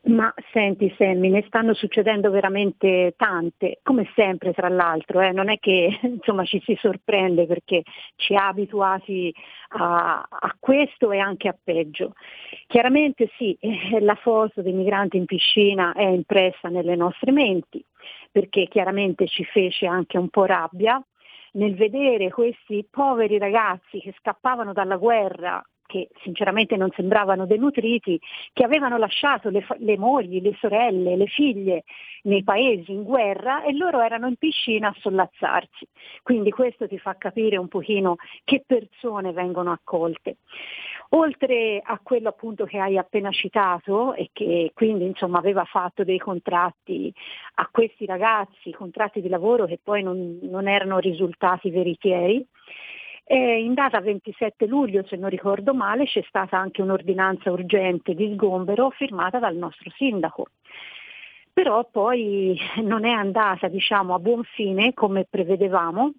Ma senti Sammy, ne stanno succedendo veramente tante, come sempre tra l'altro, eh? non è che insomma, ci si sorprende perché ci ha abituati a, a, questo e anche a peggio. Chiaramente sì, eh, la foto dei migranti in piscina è impressa nelle nostre menti perché chiaramente ci fece anche un po' rabbia nel vedere questi poveri ragazzi che scappavano dalla guerra che sinceramente non sembravano denutriti, che avevano lasciato le, le, mogli, le sorelle, le figlie nei paesi in guerra e loro erano in piscina a sollazzarsi. Quindi questo ti fa capire un pochino che persone vengono accolte. Oltre a quello appunto che hai appena citato e che quindi insomma aveva fatto dei contratti a questi ragazzi, contratti di lavoro che poi non, non erano risultati veritieri, e in data 27 luglio, se non ricordo male, c'è stata anche un'ordinanza urgente di sgombero firmata dal nostro sindaco. Però poi non è andata diciamo, a buon fine come prevedevamo,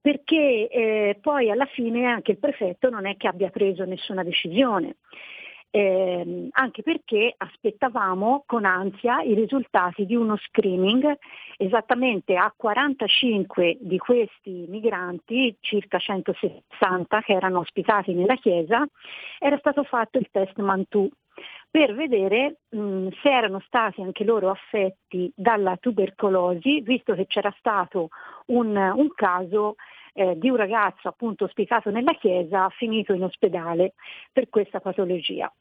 perché eh, poi alla fine anche il prefetto non è che abbia preso nessuna decisione eh, anche perché aspettavamo con ansia i risultati di uno screening. Esattamente a 45 di questi migranti, circa 160 che erano ospitati nella chiesa, era stato fatto il test Mantù per vedere mh, se erano stati anche loro affetti dalla tubercolosi, visto che c'era stato un, un caso eh, di un ragazzo appunto ospitato nella chiesa finito in ospedale per questa patologia.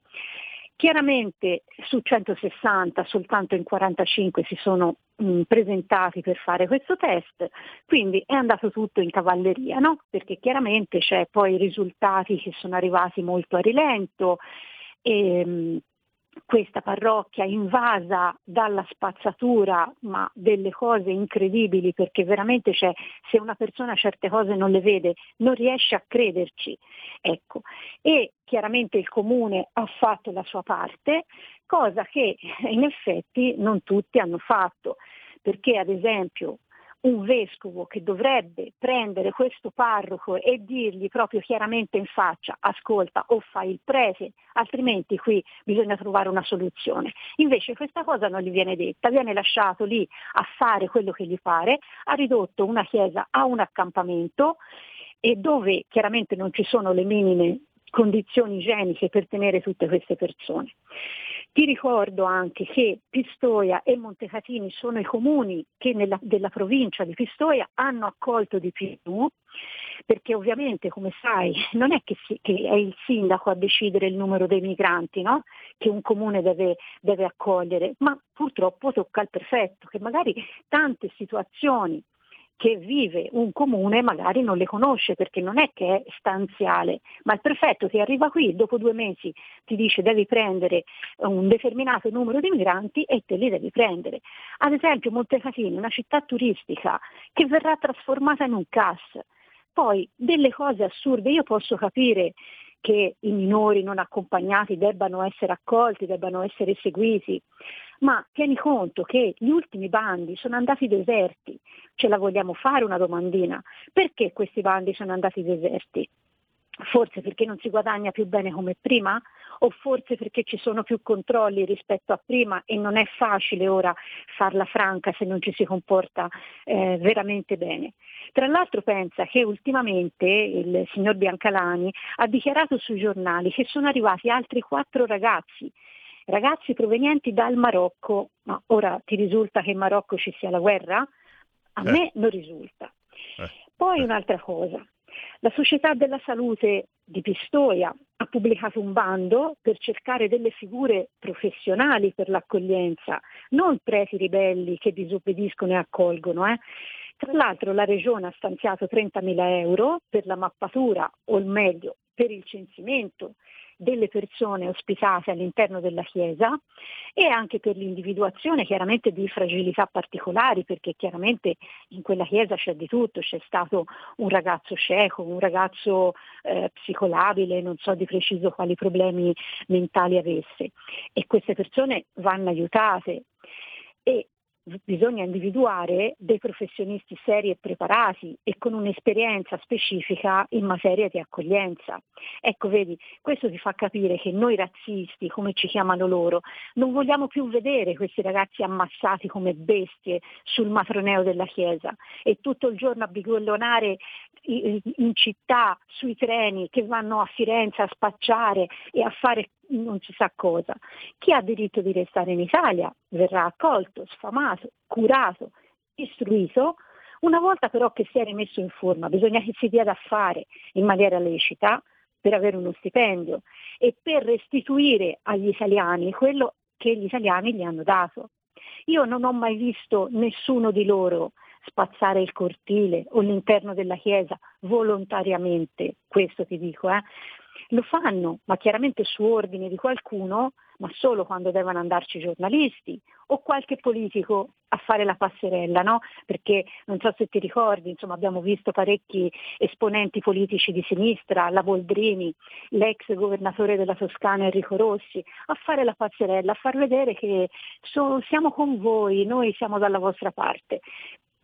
Chiaramente su 160 soltanto in 45 si sono mh, presentati per fare questo test, quindi è andato tutto in cavalleria, no? perché chiaramente c'è poi risultati che sono arrivati molto a rilento e, mh, questa parrocchia invasa dalla spazzatura, ma delle cose incredibili, perché veramente c'è, se una persona certe cose non le vede, non riesce a crederci. Ecco. E chiaramente il comune ha fatto la sua parte, cosa che in effetti non tutti hanno fatto, perché ad esempio un vescovo che dovrebbe prendere questo parroco e dirgli proprio chiaramente in faccia ascolta o fai il prete, altrimenti qui bisogna trovare una soluzione. Invece questa cosa non gli viene detta, viene lasciato lì a fare quello che gli pare, ha ridotto una chiesa a un accampamento e dove chiaramente non ci sono le minime condizioni igieniche per tenere tutte queste persone. Ti ricordo anche che Pistoia e Montecatini sono i comuni che nella, della provincia di Pistoia hanno accolto di più, perché ovviamente, come sai, non è che, si, che è il sindaco a decidere il numero dei migranti no? che un comune deve, deve accogliere, ma purtroppo tocca al prefetto, che magari tante situazioni che vive un comune magari non le conosce perché non è che è stanziale, ma il prefetto che arriva qui dopo due mesi ti dice devi prendere un determinato numero di migranti e te li devi prendere. Ad esempio Montecatini, una città turistica che verrà trasformata in un CAS. Poi delle cose assurde, io posso capire che i minori non accompagnati debbano essere accolti, debbano essere seguiti, ma tieni conto che gli ultimi bandi sono andati deserti, ce la vogliamo fare una domandina, perché questi bandi sono andati deserti? Forse perché non si guadagna più bene come prima? O forse perché ci sono più controlli rispetto a prima e non è facile ora farla franca se non ci si comporta eh, veramente bene? Tra l'altro pensa che ultimamente il signor Biancalani ha dichiarato sui giornali che sono arrivati altri quattro ragazzi ragazzi provenienti dal Marocco, ma ora ti risulta che in Marocco ci sia la guerra? A eh. me non risulta. Eh. Poi eh. un'altra cosa, la Società della Salute di Pistoia ha pubblicato un bando per cercare delle figure professionali per l'accoglienza, non preti ribelli che disobbediscono e accolgono. Eh. Tra l'altro la Regione ha stanziato 30.000 euro per la mappatura, o meglio per il censimento delle persone ospitate all'interno della Chiesa e anche per l'individuazione chiaramente di fragilità particolari, perché chiaramente in quella Chiesa c'è di tutto, c'è stato un ragazzo cieco, un ragazzo eh, psicolabile, non so di preciso quali problemi mentali avesse e queste persone vanno aiutate. E bisogna individuare dei professionisti seri e preparati e con un'esperienza specifica in materia di accoglienza. Ecco, vedi, questo ti fa capire che noi razzisti, come ci chiamano loro, non vogliamo più vedere questi ragazzi ammassati come bestie sul matroneo della Chiesa e tutto il giorno a bigollonare in città, sui treni che vanno a Firenze a spacciare e a fare non si sa cosa. Chi ha diritto di restare in Italia verrà accolto, sfamato, curato, istruito. Una volta però che si è rimesso in forma, bisogna che si dia da fare in maniera lecita per avere uno stipendio e per restituire agli italiani quello che gli italiani gli hanno dato. Io non ho mai visto nessuno di loro spazzare il cortile o l'interno della chiesa volontariamente, questo ti dico, eh? Lo fanno, ma chiaramente su ordine di qualcuno, ma solo quando devono andarci i giornalisti o qualche politico a fare la passerella, no? Perché non so se ti ricordi, insomma abbiamo visto parecchi esponenti politici di sinistra, la Boldrini, l'ex governatore della Toscana Enrico Rossi, a fare la passerella, a far vedere che so, siamo con voi, noi siamo dalla vostra parte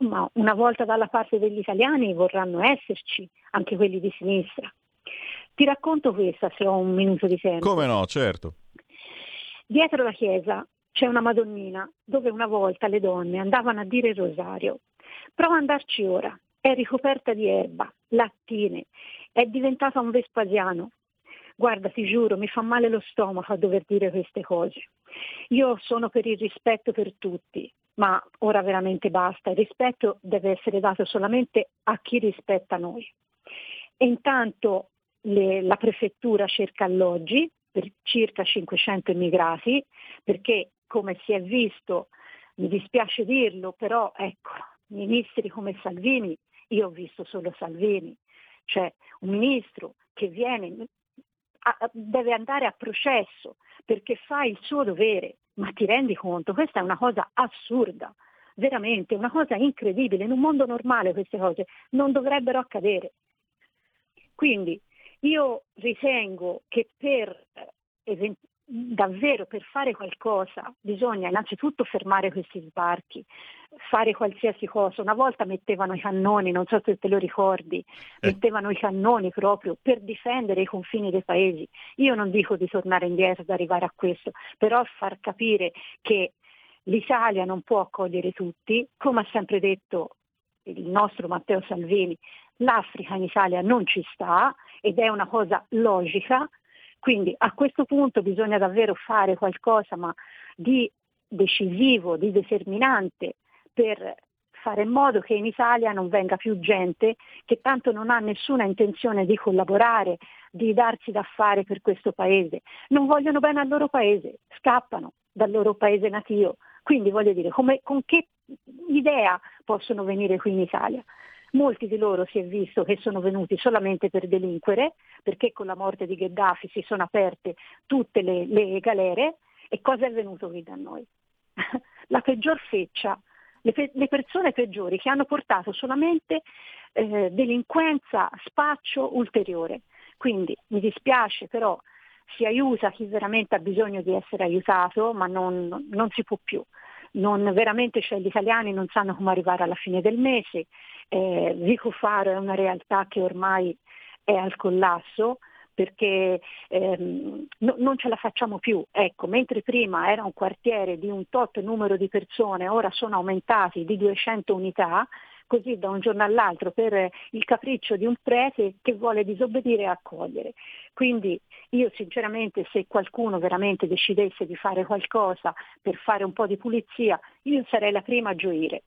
ma una volta dalla parte degli italiani vorranno esserci anche quelli di sinistra. Ti racconto questa se ho un minuto di tempo. Come no, certo. Dietro la chiesa c'è una Madonnina dove una volta le donne andavano a dire il rosario. Prova ad andarci ora. È ricoperta di erba, lattine, è diventata un Vespasiano. Guarda, ti giuro, mi fa male lo stomaco a dover dire queste cose. Io sono per il rispetto per tutti, ma ora veramente basta. Il rispetto deve essere dato solamente a chi rispetta noi. E intanto le, la prefettura cerca alloggi per circa 500 immigrati, perché come si è visto, mi dispiace dirlo, però ecco, ministri come Salvini, io ho visto solo Salvini, cioè un ministro che viene, a, deve andare a processo perché fa il suo dovere, ma ti rendi conto? Questa è una cosa assurda, veramente, una cosa incredibile. In un mondo normale queste cose non dovrebbero accadere. Quindi io ritengo che per eh, davvero per fare qualcosa bisogna innanzitutto fermare questi sbarchi, fare qualsiasi cosa. Una volta mettevano i cannoni, non so se te lo ricordi, eh. mettevano i cannoni proprio per difendere i confini dei paesi. Io non dico di tornare indietro, ad arrivare a questo, però far capire che l'Italia non può accogliere tutti, come ha sempre detto il nostro Matteo Salvini, l'Africa in Italia non ci sta ed è una cosa logica, quindi a questo punto bisogna davvero fare qualcosa ma di decisivo, di determinante per fare in modo che in Italia non venga più gente che tanto non ha nessuna intenzione di collaborare, di darsi da fare per questo paese. Non vogliono bene al loro paese, scappano dal loro paese natio. Quindi voglio dire, come, con che idea possono venire qui in Italia? Molti di loro si è visto che sono venuti solamente per delinquere, perché con la morte di Gheddafi si sono aperte tutte le, le galere e cosa è venuto qui da noi? la peggior feccia, le, pe- le, persone peggiori che hanno portato solamente eh, delinquenza, spaccio ulteriore. Quindi mi dispiace però si aiuta chi veramente ha bisogno di essere aiutato, ma non, non si può più. Non, veramente cioè, gli italiani non sanno come arrivare alla fine del mese, eh, Vico Faro è una realtà che ormai è al collasso perché ehm, no, non ce la facciamo più. Ecco, mentre prima era un quartiere di un tot numero di persone, ora sono aumentati di 200 unità, così da un giorno all'altro per il capriccio di un prete che vuole disobbedire e accogliere. Quindi io sinceramente se qualcuno veramente decidesse di fare qualcosa per fare un po' di pulizia, io sarei la prima a gioire.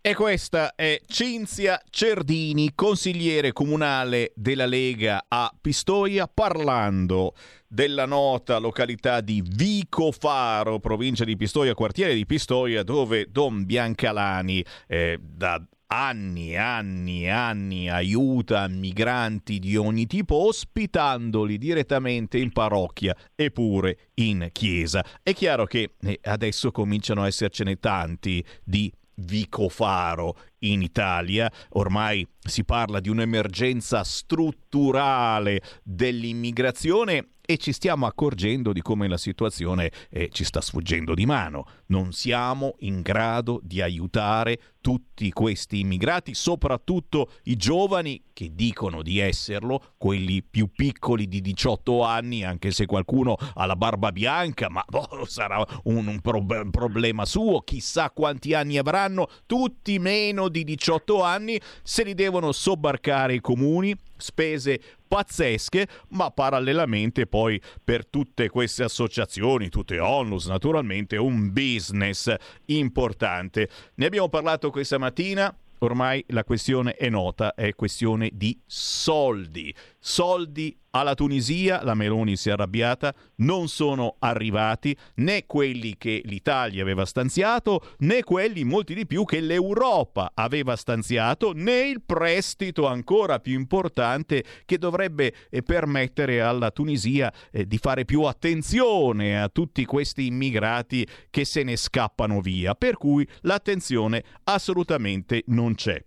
E questa è Cinzia Cerdini, consigliere comunale della Lega a Pistoia, parlando della nota località di Vicofaro, provincia di Pistoia, quartiere di Pistoia, dove Don Biancalani eh, da anni e anni e anni aiuta migranti di ogni tipo ospitandoli direttamente in parrocchia e pure in chiesa. È chiaro che eh, adesso cominciano a essercene tanti di Vicofaro in Italia. Ormai si parla di un'emergenza strutturale dell'immigrazione e ci stiamo accorgendo di come la situazione eh, ci sta sfuggendo di mano. Non siamo in grado di aiutare tutti questi immigrati, soprattutto i giovani che dicono di esserlo, quelli più piccoli di 18 anni, anche se qualcuno ha la barba bianca, ma boh, sarà un, un pro- problema suo, chissà quanti anni avranno, tutti meno di 18 anni, se li devono sobbarcare i comuni, spese pazzesche, ma parallelamente poi per tutte queste associazioni, tutte onlus naturalmente, un business importante. Ne abbiamo parlato questa mattina. Ormai la questione è nota, è questione di soldi. Soldi alla Tunisia, la Meloni si è arrabbiata, non sono arrivati né quelli che l'Italia aveva stanziato, né quelli molti di più che l'Europa aveva stanziato, né il prestito ancora più importante che dovrebbe eh, permettere alla Tunisia eh, di fare più attenzione a tutti questi immigrati che se ne scappano via, per cui l'attenzione assolutamente non c'è.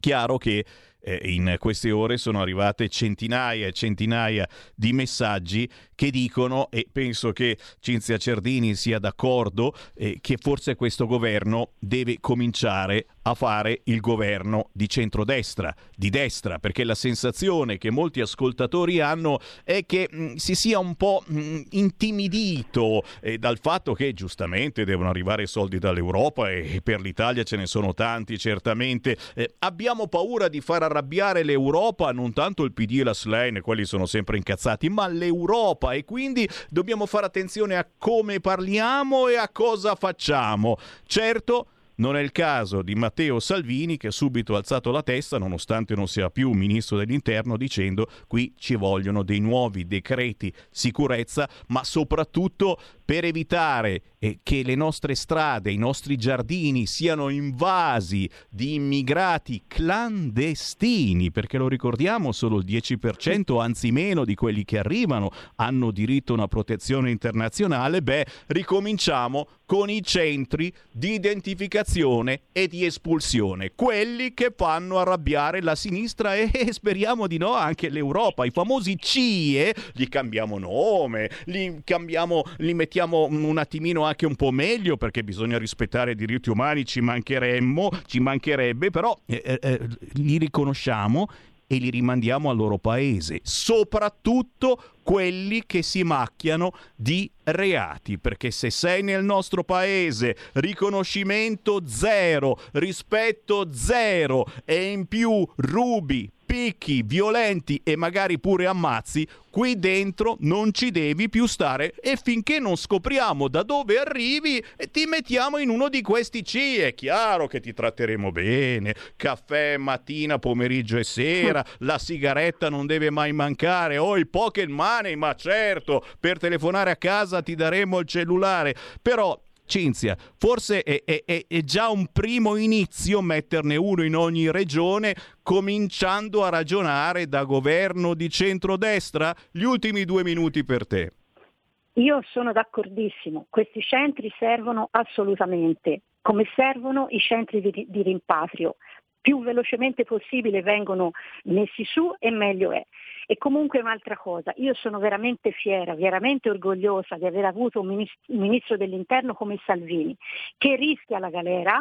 Chiaro che eh, in queste ore sono arrivate centinaia e centinaia di messaggi che dicono, e penso che Cinzia Cerdini sia d'accordo, eh, che forse questo governo deve cominciare a fare il governo di centrodestra, di destra, perché la sensazione che molti ascoltatori hanno è che mh, mm, si sia un po' mh, mm, intimidito eh, dal fatto che giustamente devono arrivare soldi dall'Europa e, e per l'Italia ce ne sono tanti certamente. Eh, abbiamo paura di far arrabbiare l'Europa, non tanto il PD e la Slane, quelli sono sempre incazzati, ma l'Europa e quindi dobbiamo fare attenzione a come parliamo e a cosa facciamo. Certo, non è il caso di Matteo Salvini che ha subito alzato la testa, nonostante non sia più ministro dell'interno, dicendo qui ci vogliono dei nuovi decreti sicurezza, ma soprattutto per evitare eh, che le nostre strade, i nostri giardini siano invasi di immigrati clandestini, perché lo ricordiamo solo il 10%, anzi meno di quelli che arrivano hanno diritto a una protezione internazionale, beh, ricominciamo con i centri di identificazione e di espulsione, quelli che fanno arrabbiare la sinistra e, speriamo di no anche l'Europa, i famosi CIE, li cambiamo nome, li cambiamo, li mettiamo un attimino anche un po' meglio perché bisogna rispettare i diritti umani, ci mancheremmo, ci mancherebbe, però eh, eh, eh, li riconosciamo e li rimandiamo al loro paese, soprattutto quelli che si macchiano di reati, perché se sei nel nostro paese riconoscimento zero, rispetto zero e in più rubi, picchi, violenti e magari pure ammazzi, qui dentro non ci devi più stare e finché non scopriamo da dove arrivi ti mettiamo in uno di questi C. È chiaro che ti tratteremo bene, caffè mattina, pomeriggio e sera, la sigaretta non deve mai mancare, o oh, il pocket money, ma certo, per telefonare a casa ti daremo il cellulare, però Cinzia, forse è, è, è, già un primo inizio metterne uno in ogni regione, cominciando a ragionare da governo di centrodestra? Gli ultimi due minuti per te. Io sono d'accordissimo, questi centri servono assolutamente, come servono i centri di, di rimpatrio. Più velocemente possibile vengono messi su e meglio è. E comunque un'altra cosa, io sono veramente fiera, veramente orgogliosa di aver avuto un ministro, dell'interno come Salvini, che rischia la galera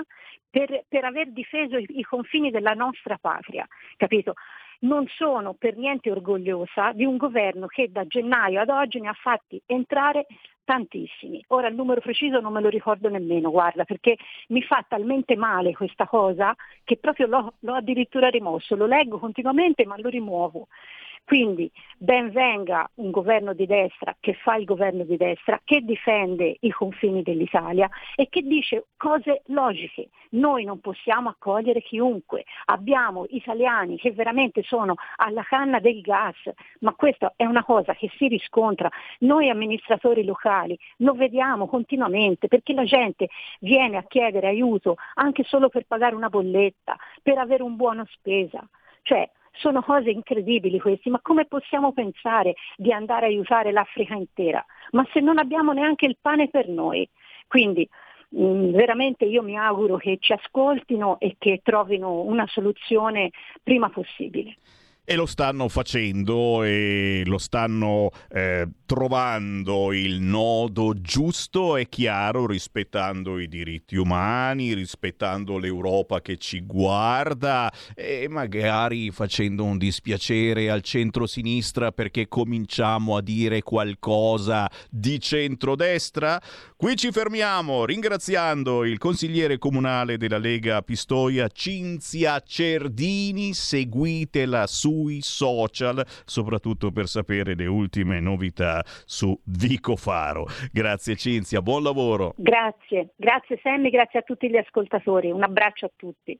per, per aver difeso i, i confini della nostra patria, capito? non sono per niente orgogliosa di un governo che da gennaio ad oggi ne ha fatti entrare tantissimi. Ora il numero preciso non me lo ricordo nemmeno, guarda, perché mi fa talmente male questa cosa che proprio l'ho, l'ho addirittura rimosso, lo leggo continuamente ma lo rimuovo. Quindi ben venga un governo di destra che fa il governo di destra, che difende i confini dell'Italia e che dice cose logiche. Noi non possiamo accogliere chiunque. Abbiamo italiani che veramente sono alla canna del gas, ma questa è una cosa che si riscontra. Noi amministratori locali lo vediamo continuamente perché la gente viene a chiedere aiuto anche solo per pagare una bolletta, per avere un buono spesa. Cioè, sono cose incredibili queste, ma come possiamo pensare di andare a aiutare l'Africa intera? Ma se non abbiamo neanche il pane per noi. Quindi mh, mm, veramente io mi auguro che ci ascoltino e che trovino una soluzione prima possibile e lo stanno facendo e lo stanno eh, trovando il nodo giusto e chiaro rispettando i diritti umani, rispettando l'Europa che ci guarda e magari facendo un dispiacere al centro-sinistra perché cominciamo a dire qualcosa di centrodestra. Qui ci fermiamo ringraziando il consigliere comunale della Lega Pistoia Cinzia Cerdini, seguitela su sui social, soprattutto per sapere le ultime novità su Vico Faro. Grazie Cinzia, buon lavoro. Grazie, grazie Sammy, grazie a tutti gli ascoltatori. Un abbraccio a tutti.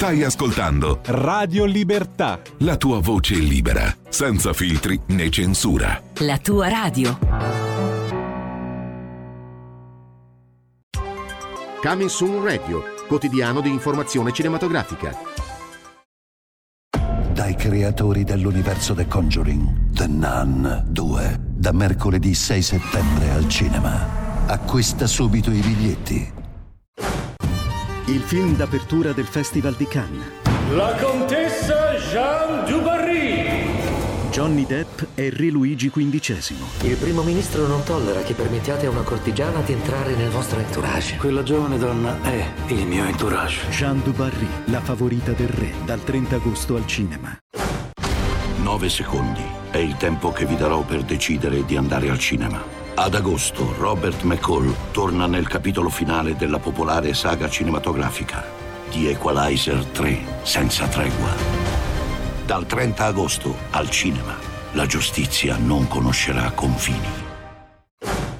Stai ascoltando Radio Libertà. La tua voce libera, senza filtri né censura. La tua radio. Coming Soon Radio, quotidiano di informazione cinematografica. Dai creatori dell'universo The Conjuring, The Nun 2, da mercoledì 6 settembre al cinema. Acquista subito i biglietti il film d'apertura del Festival di Cannes. La contessa Jeanne du Barry. Johnny Depp e Re Luigi XV. Il primo ministro non tollera che permettiate a una cortigiana di entrare nel vostro entourage. Quella giovane donna è il mio entourage. Jeanne du Barry, la favorita del re, dal 30 agosto al cinema. Nove secondi è il tempo che vi darò per decidere di andare al cinema. Ad agosto Robert McCall torna nel capitolo finale della popolare saga cinematografica The Equalizer 3 senza tregua. Dal 30 agosto al cinema la giustizia non conoscerà confini.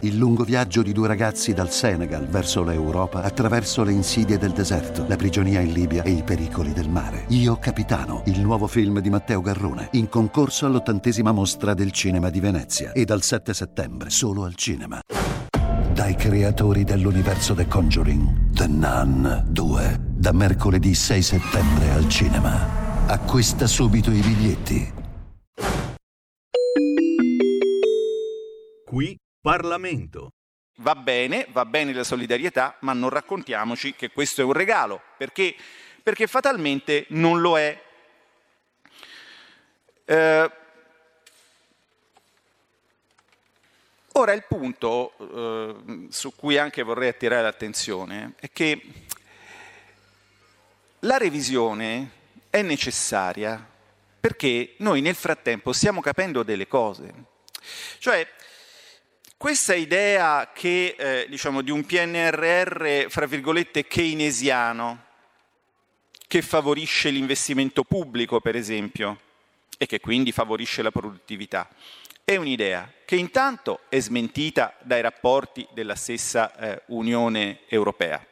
Il lungo viaggio di due ragazzi dal Senegal verso l'Europa attraverso le insidie del deserto, la prigionia in Libia e i pericoli del mare. Io Capitano, il nuovo film di Matteo Garrone, in concorso all'ottantesima mostra del cinema di Venezia e dal 7 settembre solo al cinema. Dai creatori dell'universo The Conjuring, The Nun 2, da mercoledì 6 settembre al cinema. Acquista subito i biglietti. Qui Parlamento. Va bene, va bene la solidarietà, ma non raccontiamoci che questo è un regalo, perché, perché fatalmente non lo è. Eh, ora il punto eh, su cui anche vorrei attirare l'attenzione è che la revisione è necessaria perché noi nel frattempo stiamo capendo delle cose. Cioè, questa idea che, eh, diciamo, di un PNRR, fra virgolette, keynesiano, che favorisce l'investimento pubblico, per esempio, e che quindi favorisce la produttività, è un'idea che intanto è smentita dai rapporti della stessa eh, Unione Europea.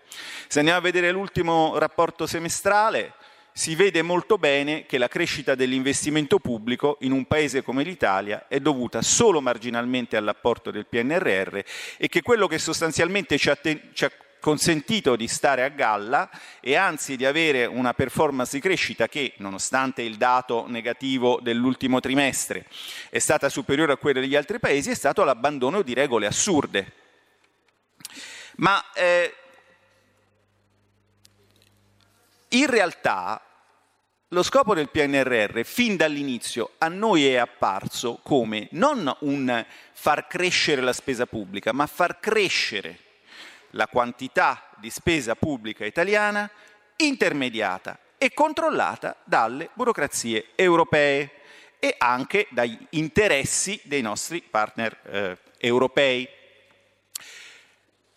Se andiamo a vedere l'ultimo rapporto semestrale, si vede molto bene che la crescita dell'investimento pubblico in un paese come l'Italia è dovuta solo marginalmente all'apporto del PNRR e che quello che sostanzialmente ci ha, ci ha consentito di stare a galla e anzi di avere una performance di crescita che, nonostante il dato negativo dell'ultimo trimestre, è stata superiore a quella degli altri paesi, è stato l'abbandono di regole assurde. Ma eh, in realtà lo scopo del PNRR fin dall'inizio a noi è apparso come non un far crescere la spesa pubblica, ma far crescere la quantità di spesa pubblica italiana intermediata e controllata dalle burocrazie europee e anche dagli interessi dei nostri partner eh, europei.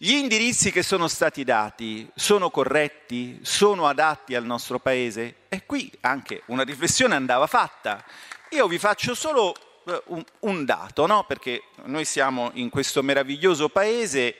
Gli indirizzi che sono stati dati sono corretti? Sono adatti al nostro Paese? E qui anche una riflessione andava fatta. Io vi faccio solo eh, un, un dato, no? perché noi siamo in questo meraviglioso Paese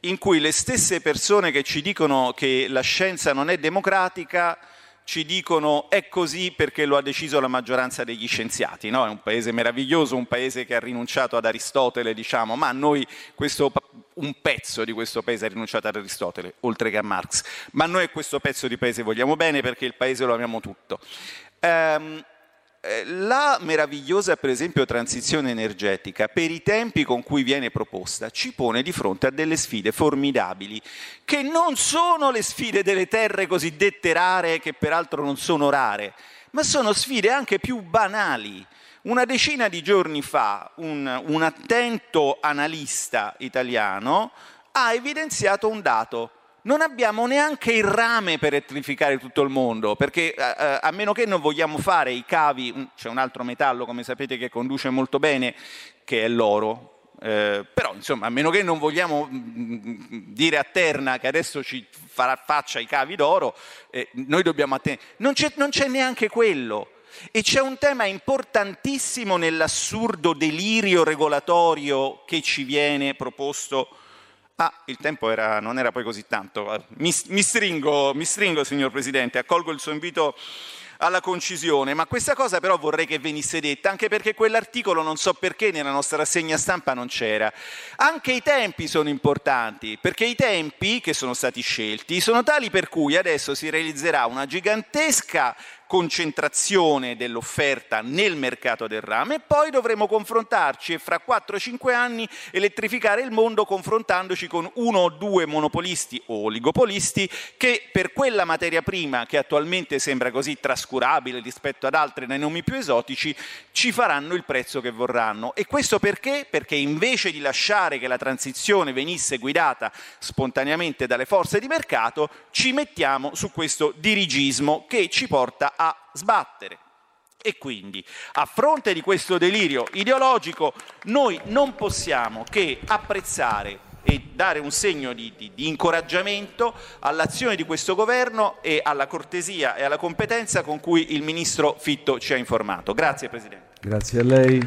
in cui le stesse persone che ci dicono che la scienza non è democratica ci dicono è così perché lo ha deciso la maggioranza degli scienziati, no? è un paese meraviglioso, un paese che ha rinunciato ad Aristotele, diciamo, ma noi questo, un pezzo di questo paese ha rinunciato ad Aristotele, oltre che a Marx, ma noi questo pezzo di paese vogliamo bene perché il paese lo amiamo tutto. Um, eh, la meravigliosa, per esempio, transizione energetica, per i tempi con cui viene proposta, ci pone di fronte a delle sfide formidabili, che non sono le sfide delle terre cosiddette rare, che peraltro non sono rare, ma sono sfide anche più banali. Una decina di giorni fa un, un attento analista italiano ha evidenziato un dato non abbiamo neanche il rame per elettrificare tutto il mondo, perché eh, eh, a meno che non vogliamo fare i cavi, c'è un altro metallo, come sapete, che conduce molto bene, che è l'oro. Eh, però, insomma, a meno che non vogliamo mm, dire a Terna che adesso ci farà faccia i cavi d'oro, eh, noi dobbiamo attendere. Non non c'è neanche quello. E c'è un tema importantissimo nell'assurdo delirio regolatorio che ci viene proposto Ah, il tempo era, non era poi così tanto. Mi, mi, stringo, mi stringo, signor Presidente, accolgo il suo invito alla concisione, ma questa cosa però vorrei che venisse detta, anche perché quell'articolo non so perché nella nostra rassegna stampa non c'era. Anche i tempi sono importanti, perché i tempi che sono stati scelti sono tali per cui adesso si realizzerà una gigantesca concentrazione dell'offerta nel mercato del rame e poi dovremo confrontarci e fra 4-5 anni elettrificare il mondo confrontandoci con uno o due monopolisti o oligopolisti che per quella materia prima che attualmente sembra così trascurabile rispetto ad altre nei nomi più esotici ci faranno il prezzo che vorranno. E questo perché? Perché invece di lasciare che la transizione venisse guidata spontaneamente dalle forze di mercato, ci mettiamo su questo dirigismo che ci porta a sbattere. E quindi, a fronte di questo delirio ideologico, noi non possiamo che apprezzare e dare un segno di, di, di, incoraggiamento all'azione di questo governo e alla cortesia e alla competenza con cui il ministro Fitto ci ha informato. Grazie Presidente. Grazie a lei.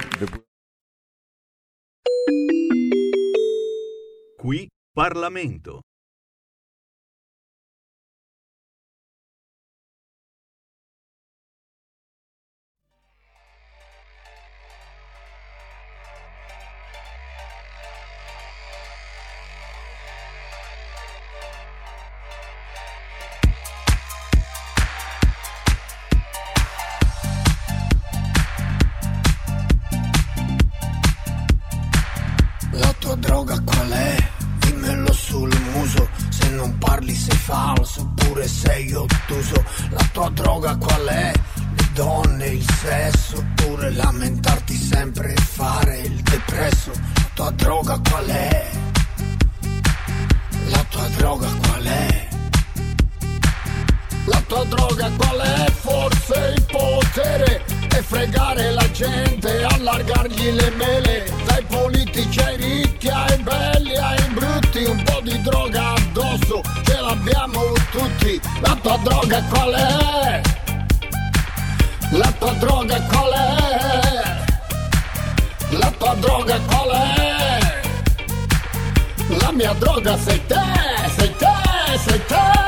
Qui Parlamento. Droga qual è? Dimmelo sul muso, se non parli sei falso oppure sei ottuso. La tua droga qual è? Le donne, il sesso, oppure lamentarti sempre e fare il depresso. La tua droga qual è? La tua droga qual è? La tua droga qual è? Forse il potere e fregare la gente, allargargli le mele, politici ai ricchi, ai belli, ai brutti, un po' di droga addosso, ce l'abbiamo tutti, la tua droga qual è? La tua droga qual è? La tua droga qual è? La mia droga sei te, sei te, sei te!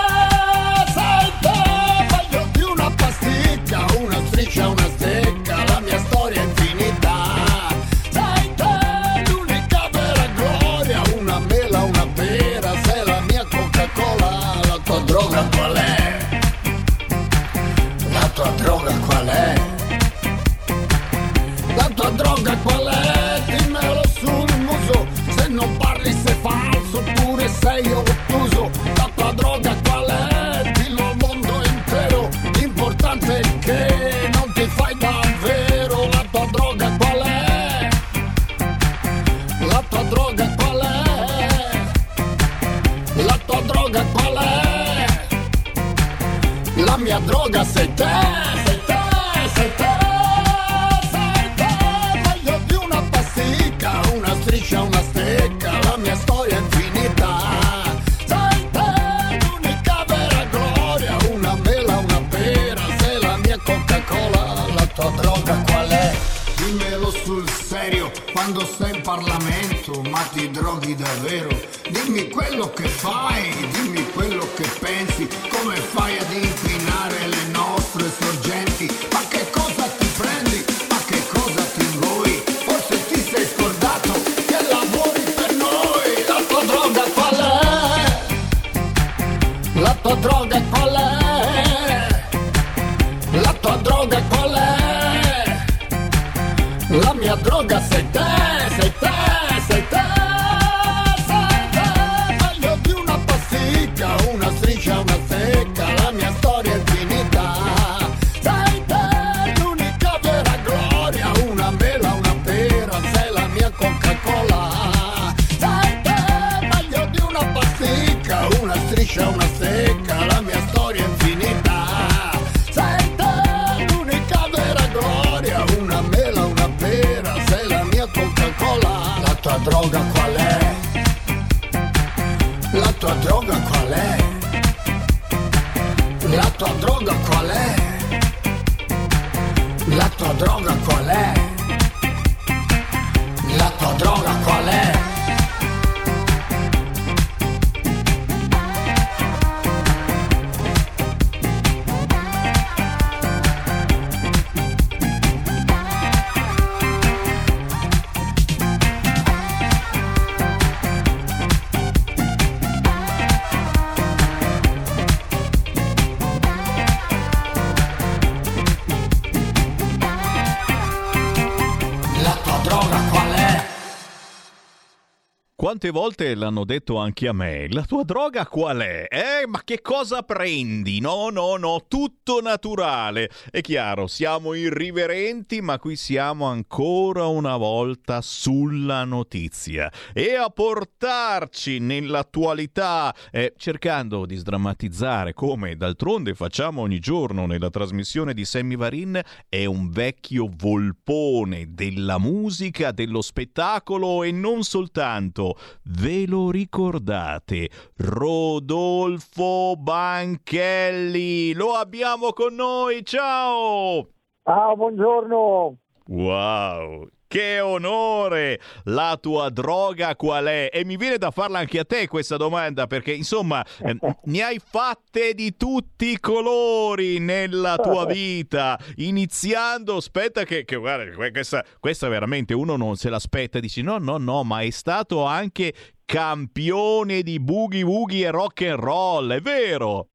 Quante volte l'hanno detto anche a me? La tua droga qual è? Eh, ma che cosa prendi? No, no, no, tutto naturale. È chiaro, siamo irriverenti, ma qui siamo ancora una volta sulla notizia. E a portarci nell'attualità, eh, cercando di sdrammatizzare, come d'altronde facciamo ogni giorno nella trasmissione di Sammy Varin, è un vecchio volpone della musica, dello spettacolo e non soltanto. Ve lo ricordate? Rodolfo Banchelli, lo abbiamo con noi, ciao! Ciao, buongiorno! Wow! Che onore! La tua droga qual è? E mi viene da farla anche a te questa domanda perché insomma eh, ne hai fatte di tutti i colori nella tua vita, iniziando, aspetta che, che guarda, que- questa, questa veramente uno non se l'aspetta, dici no, no, no, ma è stato anche campione di boogie woogie e rock and roll, è vero?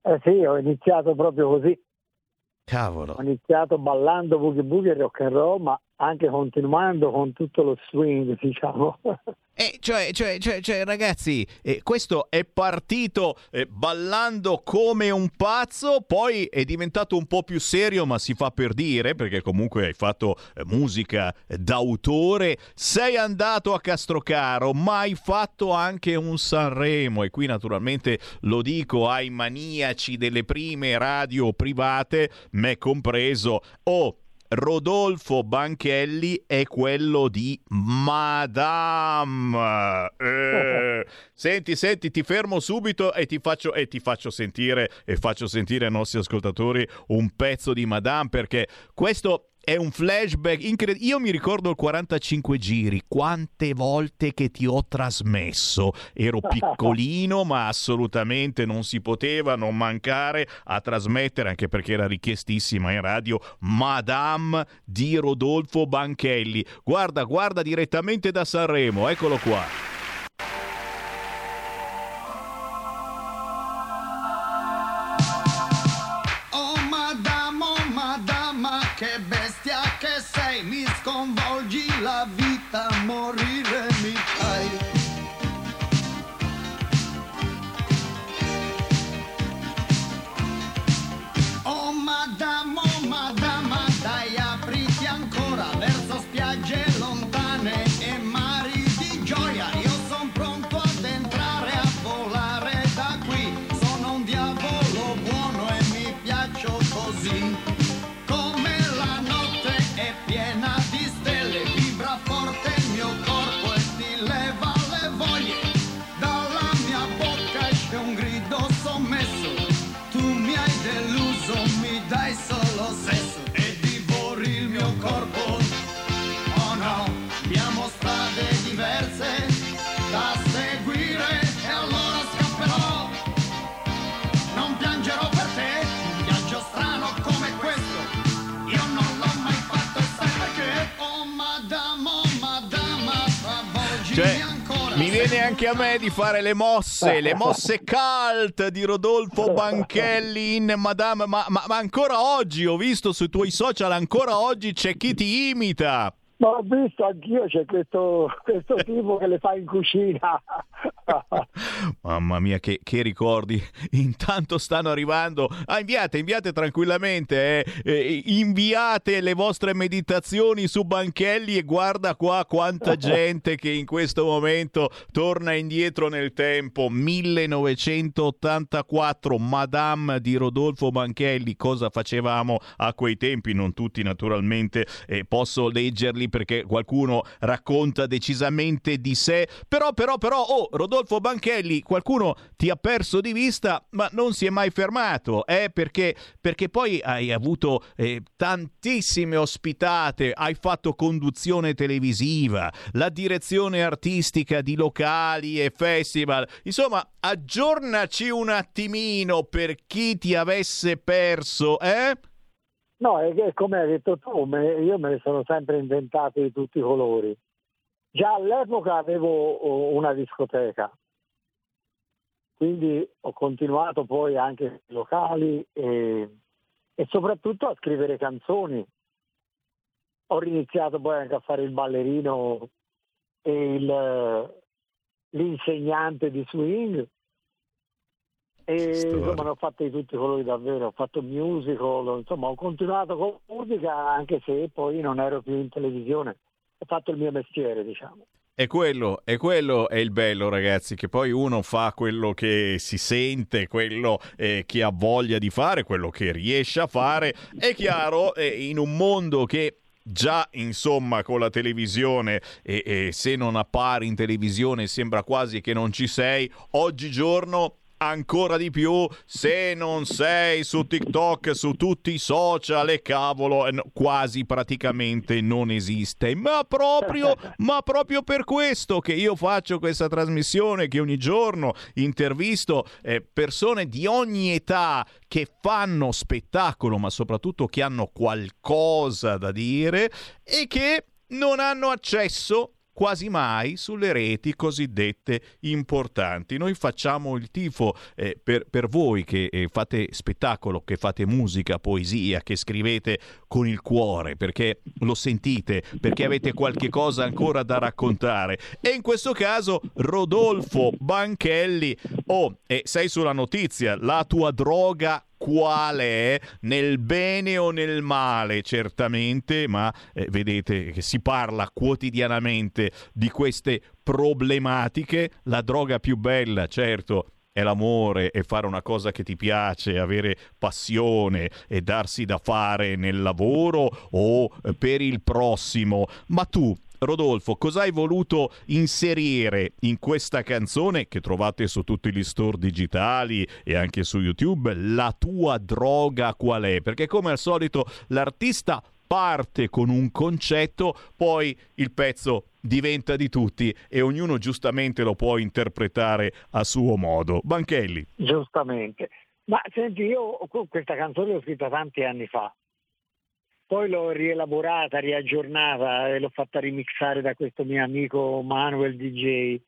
Eh sì, ho iniziato proprio così. Cavolo. Ho iniziato ballando boogie boogie e rock and roll, ma anche continuando con tutto lo swing, diciamo. Eh, cioè, cioè, cioè, cioè, ragazzi, eh, questo è partito eh, ballando come un pazzo, poi è diventato un po' più serio, ma si fa per dire, perché comunque hai fatto eh, musica d'autore, sei andato a Castrocaro, ma hai fatto anche un Sanremo, e qui naturalmente lo dico ai maniaci delle prime radio private, me compreso, oh, Rodolfo Banchelli è quello di Madame. Eh, senti, senti, ti fermo subito e ti, faccio, e ti faccio sentire e faccio sentire ai nostri ascoltatori un pezzo di Madame perché questo è un flashback incredibile. Io mi ricordo il 45 giri, quante volte che ti ho trasmesso. Ero piccolino, ma assolutamente non si poteva non mancare a trasmettere, anche perché era richiestissima in radio, Madame di Rodolfo Banchelli. Guarda, guarda direttamente da Sanremo, eccolo qua. sozinho. Viene anche a me di fare le mosse, le mosse cult di Rodolfo Banchelli in Madame, ma, ma, ma ancora oggi ho visto sui tuoi social, ancora oggi c'è chi ti imita. Ma ho visto anch'io, c'è questo, questo tipo che le fa in cucina. Mamma mia, che, che, ricordi! Intanto stanno arrivando. Ah, inviate, inviate tranquillamente. Eh. Eh, inviate le vostre meditazioni su Banchelli e guarda qua quanta gente che in questo momento torna indietro nel tempo. 1984, Madame di Rodolfo Banchelli. Cosa facevamo a quei tempi? Non tutti, naturalmente. Eh, posso leggerli perché qualcuno racconta decisamente di sé. Però, però, però, oh, Rodolfo Banchelli, qualcuno ti ha perso di vista, ma non si è mai fermato, eh? perché, perché poi hai avuto eh, tantissime ospitate, hai fatto conduzione televisiva, la direzione artistica di locali e festival. Insomma, aggiornaci un attimino per chi ti avesse perso, eh? No, è come hai detto tu, io me ne sono sempre inventato di tutti i colori. Già all'epoca avevo una discoteca, quindi ho continuato poi anche nei locali e, e soprattutto a scrivere canzoni. Ho iniziato poi anche a fare il ballerino e il, l'insegnante di swing e insomma ne ho fatte di tutti i colori davvero, ho fatto musical, insomma ho continuato con musica anche se poi non ero più in televisione, ho fatto il mio mestiere diciamo. È quello, è quello è il bello ragazzi, che poi uno fa quello che si sente, quello eh, che ha voglia di fare, quello che riesce a fare. È chiaro, eh, in un mondo che già insomma con la televisione e, e se non appari in televisione sembra quasi che non ci sei, oggigiorno ancora di più se non sei su TikTok, su tutti i social e cavolo, eh, quasi praticamente non esiste. Ma proprio, ma proprio per questo che io faccio questa trasmissione, che ogni giorno intervisto eh, persone di ogni età che fanno spettacolo, ma soprattutto che hanno qualcosa da dire e che non hanno accesso quasi mai sulle reti cosiddette importanti. Noi facciamo il tifo eh, per, per, voi che eh, fate spettacolo, che fate musica, poesia, che scrivete con il cuore, perché lo sentite, perché avete qualche cosa ancora da raccontare. E in questo caso Rodolfo Banchelli, oh, eh, sei sulla notizia, la tua droga qual è nel bene o nel male, certamente, ma eh, vedete che si parla quotidianamente di queste problematiche. La droga più bella, certo, è l'amore e fare una cosa che ti piace, avere passione e darsi da fare nel lavoro o per il prossimo. Ma tu Rodolfo, cosa hai voluto inserire in questa canzone che trovate su tutti gli store digitali e anche su YouTube? La tua droga qual è? Perché come al solito l'artista parte con un concetto, poi il pezzo diventa di tutti e ognuno giustamente lo può interpretare a suo modo. Banchelli. Giustamente. Ma senti, io questa canzone l'ho scritta tanti anni fa poi l'ho rielaborata, riaggiornata e l'ho fatta remixare da questo mio amico Manuel DJ,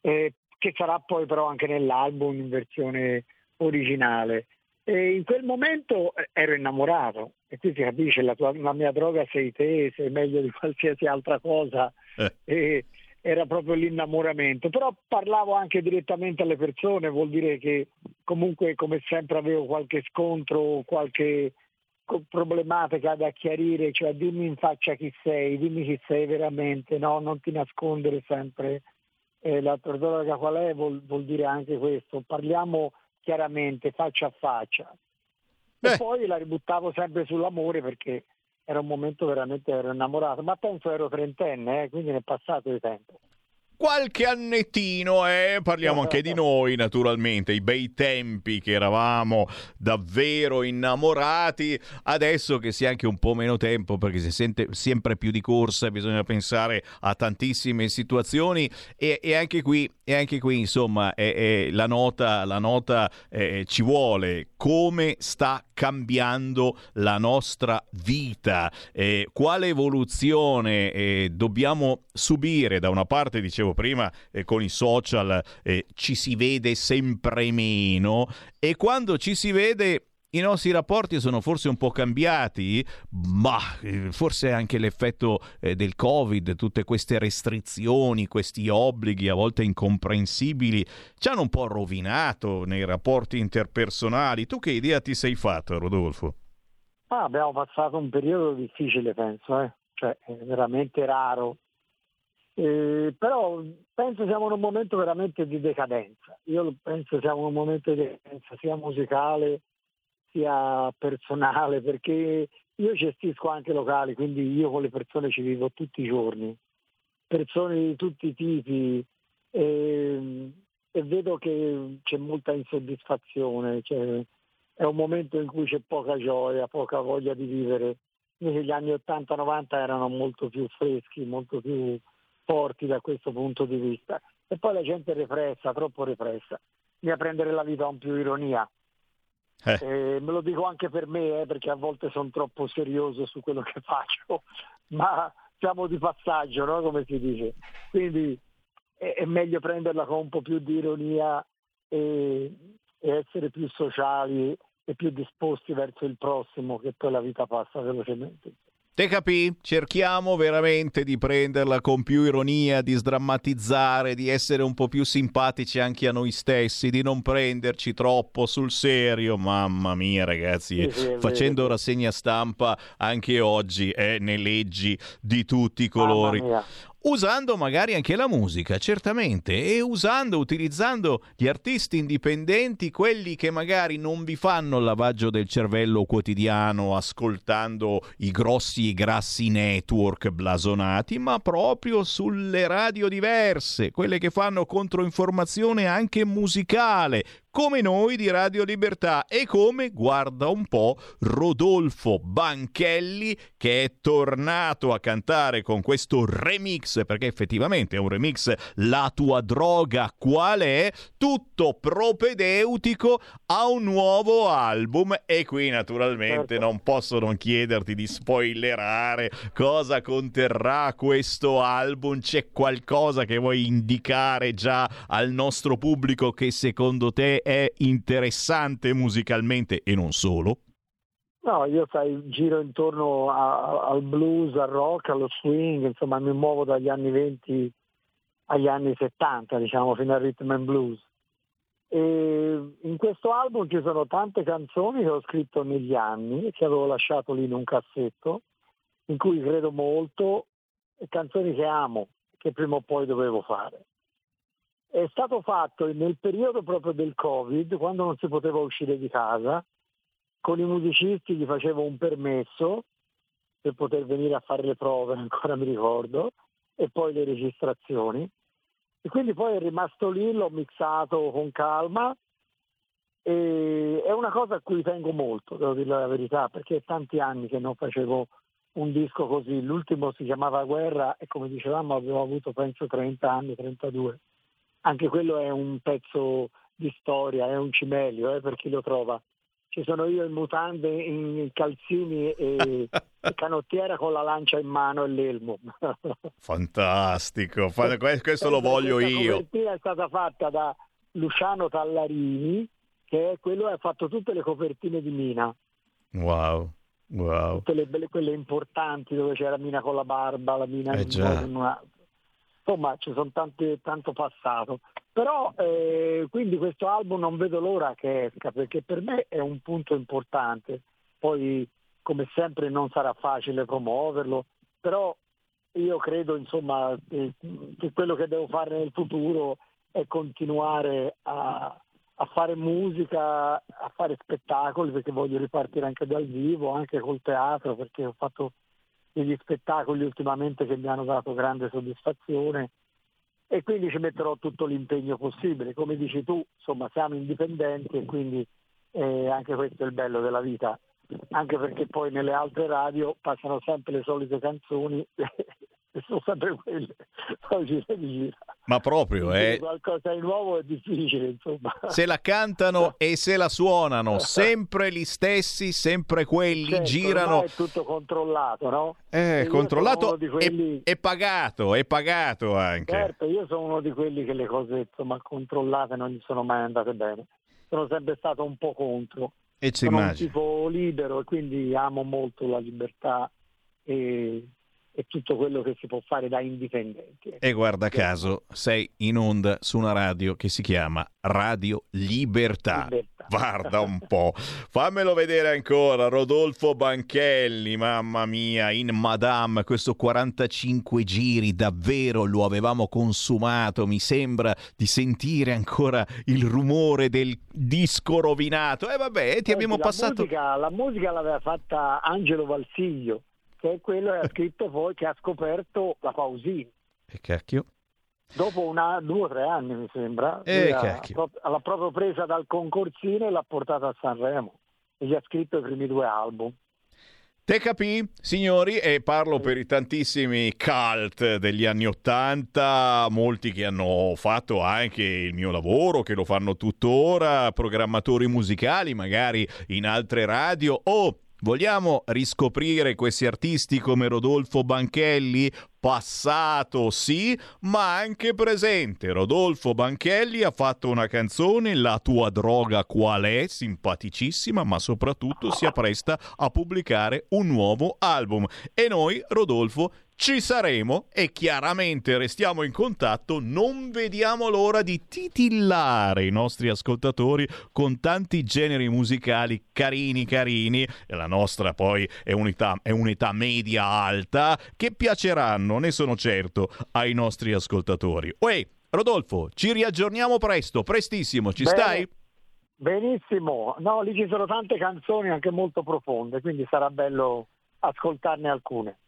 eh, che sarà poi però anche nell'album in versione originale. E in quel momento eh, ero innamorato e qui si capisce, la, tua, la mia droga sei te, sei meglio di qualsiasi altra cosa. Eh. Era proprio l'innamoramento, però parlavo anche direttamente alle persone, vuol dire che comunque come sempre avevo qualche scontro, qualche problematica da chiarire, cioè dimmi in faccia chi sei, dimmi chi sei veramente, no? non ti nascondere sempre eh, la tua droga qual è, vuol, vuol, dire anche questo, parliamo chiaramente, faccia a faccia. Beh. E poi la ributtavo sempre sull'amore perché era un momento veramente ero innamorato, ma penso ero trentenne, eh, quindi ne è passato di tempo qualche annettino, eh? parliamo anche di noi naturalmente, i bei tempi che eravamo davvero innamorati, adesso che si ha anche un po' meno tempo perché si sente sempre più di corsa, bisogna pensare a tantissime situazioni. E, e anche qui, e anche qui insomma è, è la nota, la nota eh, ci vuole, come sta cambiando la nostra vita, eh, quale evoluzione eh, dobbiamo subire? Da una parte, dicevo dicevo prima, eh, con i social eh, ci si vede sempre meno e quando ci si vede i nostri rapporti sono forse un po' cambiati, ma eh, forse anche l'effetto eh, del Covid, tutte queste restrizioni, questi obblighi a volte incomprensibili, ci hanno un po' rovinato nei rapporti interpersonali. Tu che idea ti sei fatto, Rodolfo? Ah, abbiamo passato un periodo difficile, penso, eh? cioè è veramente raro. Eh, però penso siamo in un momento veramente di decadenza. Io penso siamo in un momento di decadenza sia musicale sia personale, perché io gestisco anche locali, quindi io con le persone ci vivo tutti i giorni, persone di tutti i tipi e, e vedo che c'è molta insoddisfazione, cioè, è un momento in cui c'è poca gioia, poca voglia di vivere. Invece gli anni 80-90 erano molto più freschi, molto più forti da questo punto di vista. E poi la gente è repressa, troppo repressa. Bisogna prendere la vita con più ironia. Eh. Eh, me lo dico anche per me, eh, perché a volte sono troppo serioso su quello che faccio, ma siamo di passaggio, no? come si dice. Quindi è, è, meglio prenderla con un po' più di ironia e, e essere più sociali e più disposti verso il prossimo, che poi la vita passa velocemente. Te capì? Cerchiamo veramente di prenderla con più ironia, di sdrammatizzare, di essere un po' più simpatici anche a noi stessi, di non prenderci troppo sul serio. Mamma mia, ragazzi, sì, sì, facendo rassegna stampa anche oggi eh, ne leggi di tutti i colori usando magari anche la musica, certamente, e usando, utilizzando gli artisti indipendenti, quelli che magari non vi fanno il lavaggio del cervello quotidiano ascoltando i grossi e grassi network blasonati, ma proprio sulle radio diverse, quelle che fanno controinformazione anche musicale, come noi di Radio Libertà e come, guarda un po', Rodolfo Banchelli che è tornato a cantare con questo remix, perché effettivamente è un remix La tua droga qual è? Tutto propedeutico a un nuovo album e qui naturalmente certo. non posso non chiederti di spoilerare cosa conterrà questo album, c'è qualcosa che vuoi indicare già al nostro pubblico che secondo te è interessante musicalmente e non solo? No, io sai, giro intorno a, al blues, al rock, allo swing, insomma mi muovo dagli anni 20 agli anni 70, diciamo, fino al rhythm and blues. E in questo album ci sono tante canzoni che ho scritto negli anni e che avevo lasciato lì in un cassetto, in cui credo molto, e canzoni che amo, che prima o poi dovevo fare è stato fatto nel periodo proprio del Covid, quando non si poteva uscire di casa, con i musicisti gli facevo un permesso per poter venire a fare le prove, ancora mi ricordo, e poi le registrazioni. E quindi poi è rimasto lì, l'ho mixato con calma e è una cosa a cui tengo molto, devo dire la verità, perché è tanti anni che non facevo un disco così. L'ultimo si chiamava Guerra e come dicevamo avevo avuto penso 30 anni, 32 anche quello è un pezzo di storia, è un cimelio eh, per chi lo trova. Ci sono io in mutande, in calzini e, canottiera con la lancia in mano e l'elmo. Fantastico, questo lo voglio io. La copertina è stata fatta da Luciano Tallarini, che è quello che ha fatto tutte le copertine di Mina. Wow. Wow. Tutte le, quelle importanti dove c'era Mina con la barba, la Mina eh in una, insomma ci sono tanti, tanto passato. Però eh, quindi questo album non vedo l'ora che esca perché per me è un punto importante. Poi come sempre non sarà facile promuoverlo, però io credo insomma che, che quello che devo fare nel futuro è continuare a, a fare musica, a fare spettacoli perché voglio ripartire anche dal vivo, anche col teatro perché ho fatto degli spettacoli ultimamente che mi hanno dato grande soddisfazione. E quindi ci metterò tutto l'impegno possibile. Come dici tu, insomma, siamo indipendenti e quindi eh, anche questo è il bello della vita, anche perché poi nelle altre radio passano sempre le solite canzoni sono sempre quelle, poi ci si gira. Ma proprio, eh. Qualcosa di nuovo è difficile, insomma. Se la cantano e se la suonano, sempre gli stessi, sempre quelli, Certo, girano. è tutto controllato, no? Eh, E controllato di quelli- e, e pagato, e pagato anche. Certo, io sono uno di quelli che le cose insomma controllate non gli sono mai andate bene. Sono sempre stato un po' contro. E ci sono un immagino. tipo libero e quindi amo molto la libertà e, e tutto quello che si può fare da indipendenti. E guarda caso, sei in onda su una radio che si chiama Radio Libertà. Guarda un po', fammelo vedere ancora, Rodolfo Banchelli, mamma mia, in Madame, questo 45 giri, davvero lo avevamo consumato, mi sembra di sentire ancora il rumore del disco rovinato. E vabbè, ti Senti, abbiamo la passato... Musica, la musica l'aveva fatta Angelo Valsiglio, che è quello che ha scritto poi, che ha scoperto la Pausini. E cacchio. Dopo una, due o tre anni, mi sembra, Eh, lui ha- l'ha proprio presa dal concorsino e l'ha portata a Sanremo. E gli ha scritto i primi due album. Te capì, signori, e parlo per i tantissimi cult degli anni Ottanta, molti che hanno fatto anche il mio lavoro, che lo fanno tuttora, programmatori musicali, magari in altre radio. Oh, vogliamo riscoprire questi artisti come Rodolfo Banchelli? Passato sì, ma anche presente. Rodolfo Banchelli ha fatto una canzone, La tua droga qual è? Simpaticissima, ma soprattutto si appresta a pubblicare un nuovo album. E noi, Rodolfo, ci saremo e chiaramente restiamo in contatto. Non vediamo l'ora di titillare i nostri ascoltatori con tanti generi musicali carini, carini. La nostra poi è un'età, è un'età media alta che piaceranno, ne sono certo, ai nostri ascoltatori. Uè, Rodolfo, ci riaggiorniamo presto, prestissimo, ci Bene. stai? Benissimo, no, lì ci sono tante canzoni anche molto profonde, quindi sarà bello ascoltarne alcune.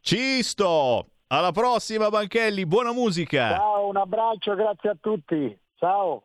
Ci sto! Alla prossima, Banchelli, buona musica! Ciao, un abbraccio, grazie a tutti. Ciao.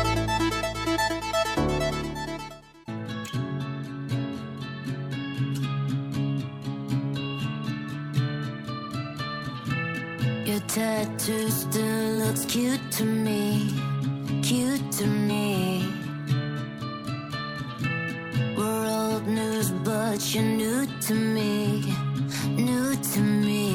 Tattoo still looks cute to me, cute to me. We're old news, but you're new to me, new to me.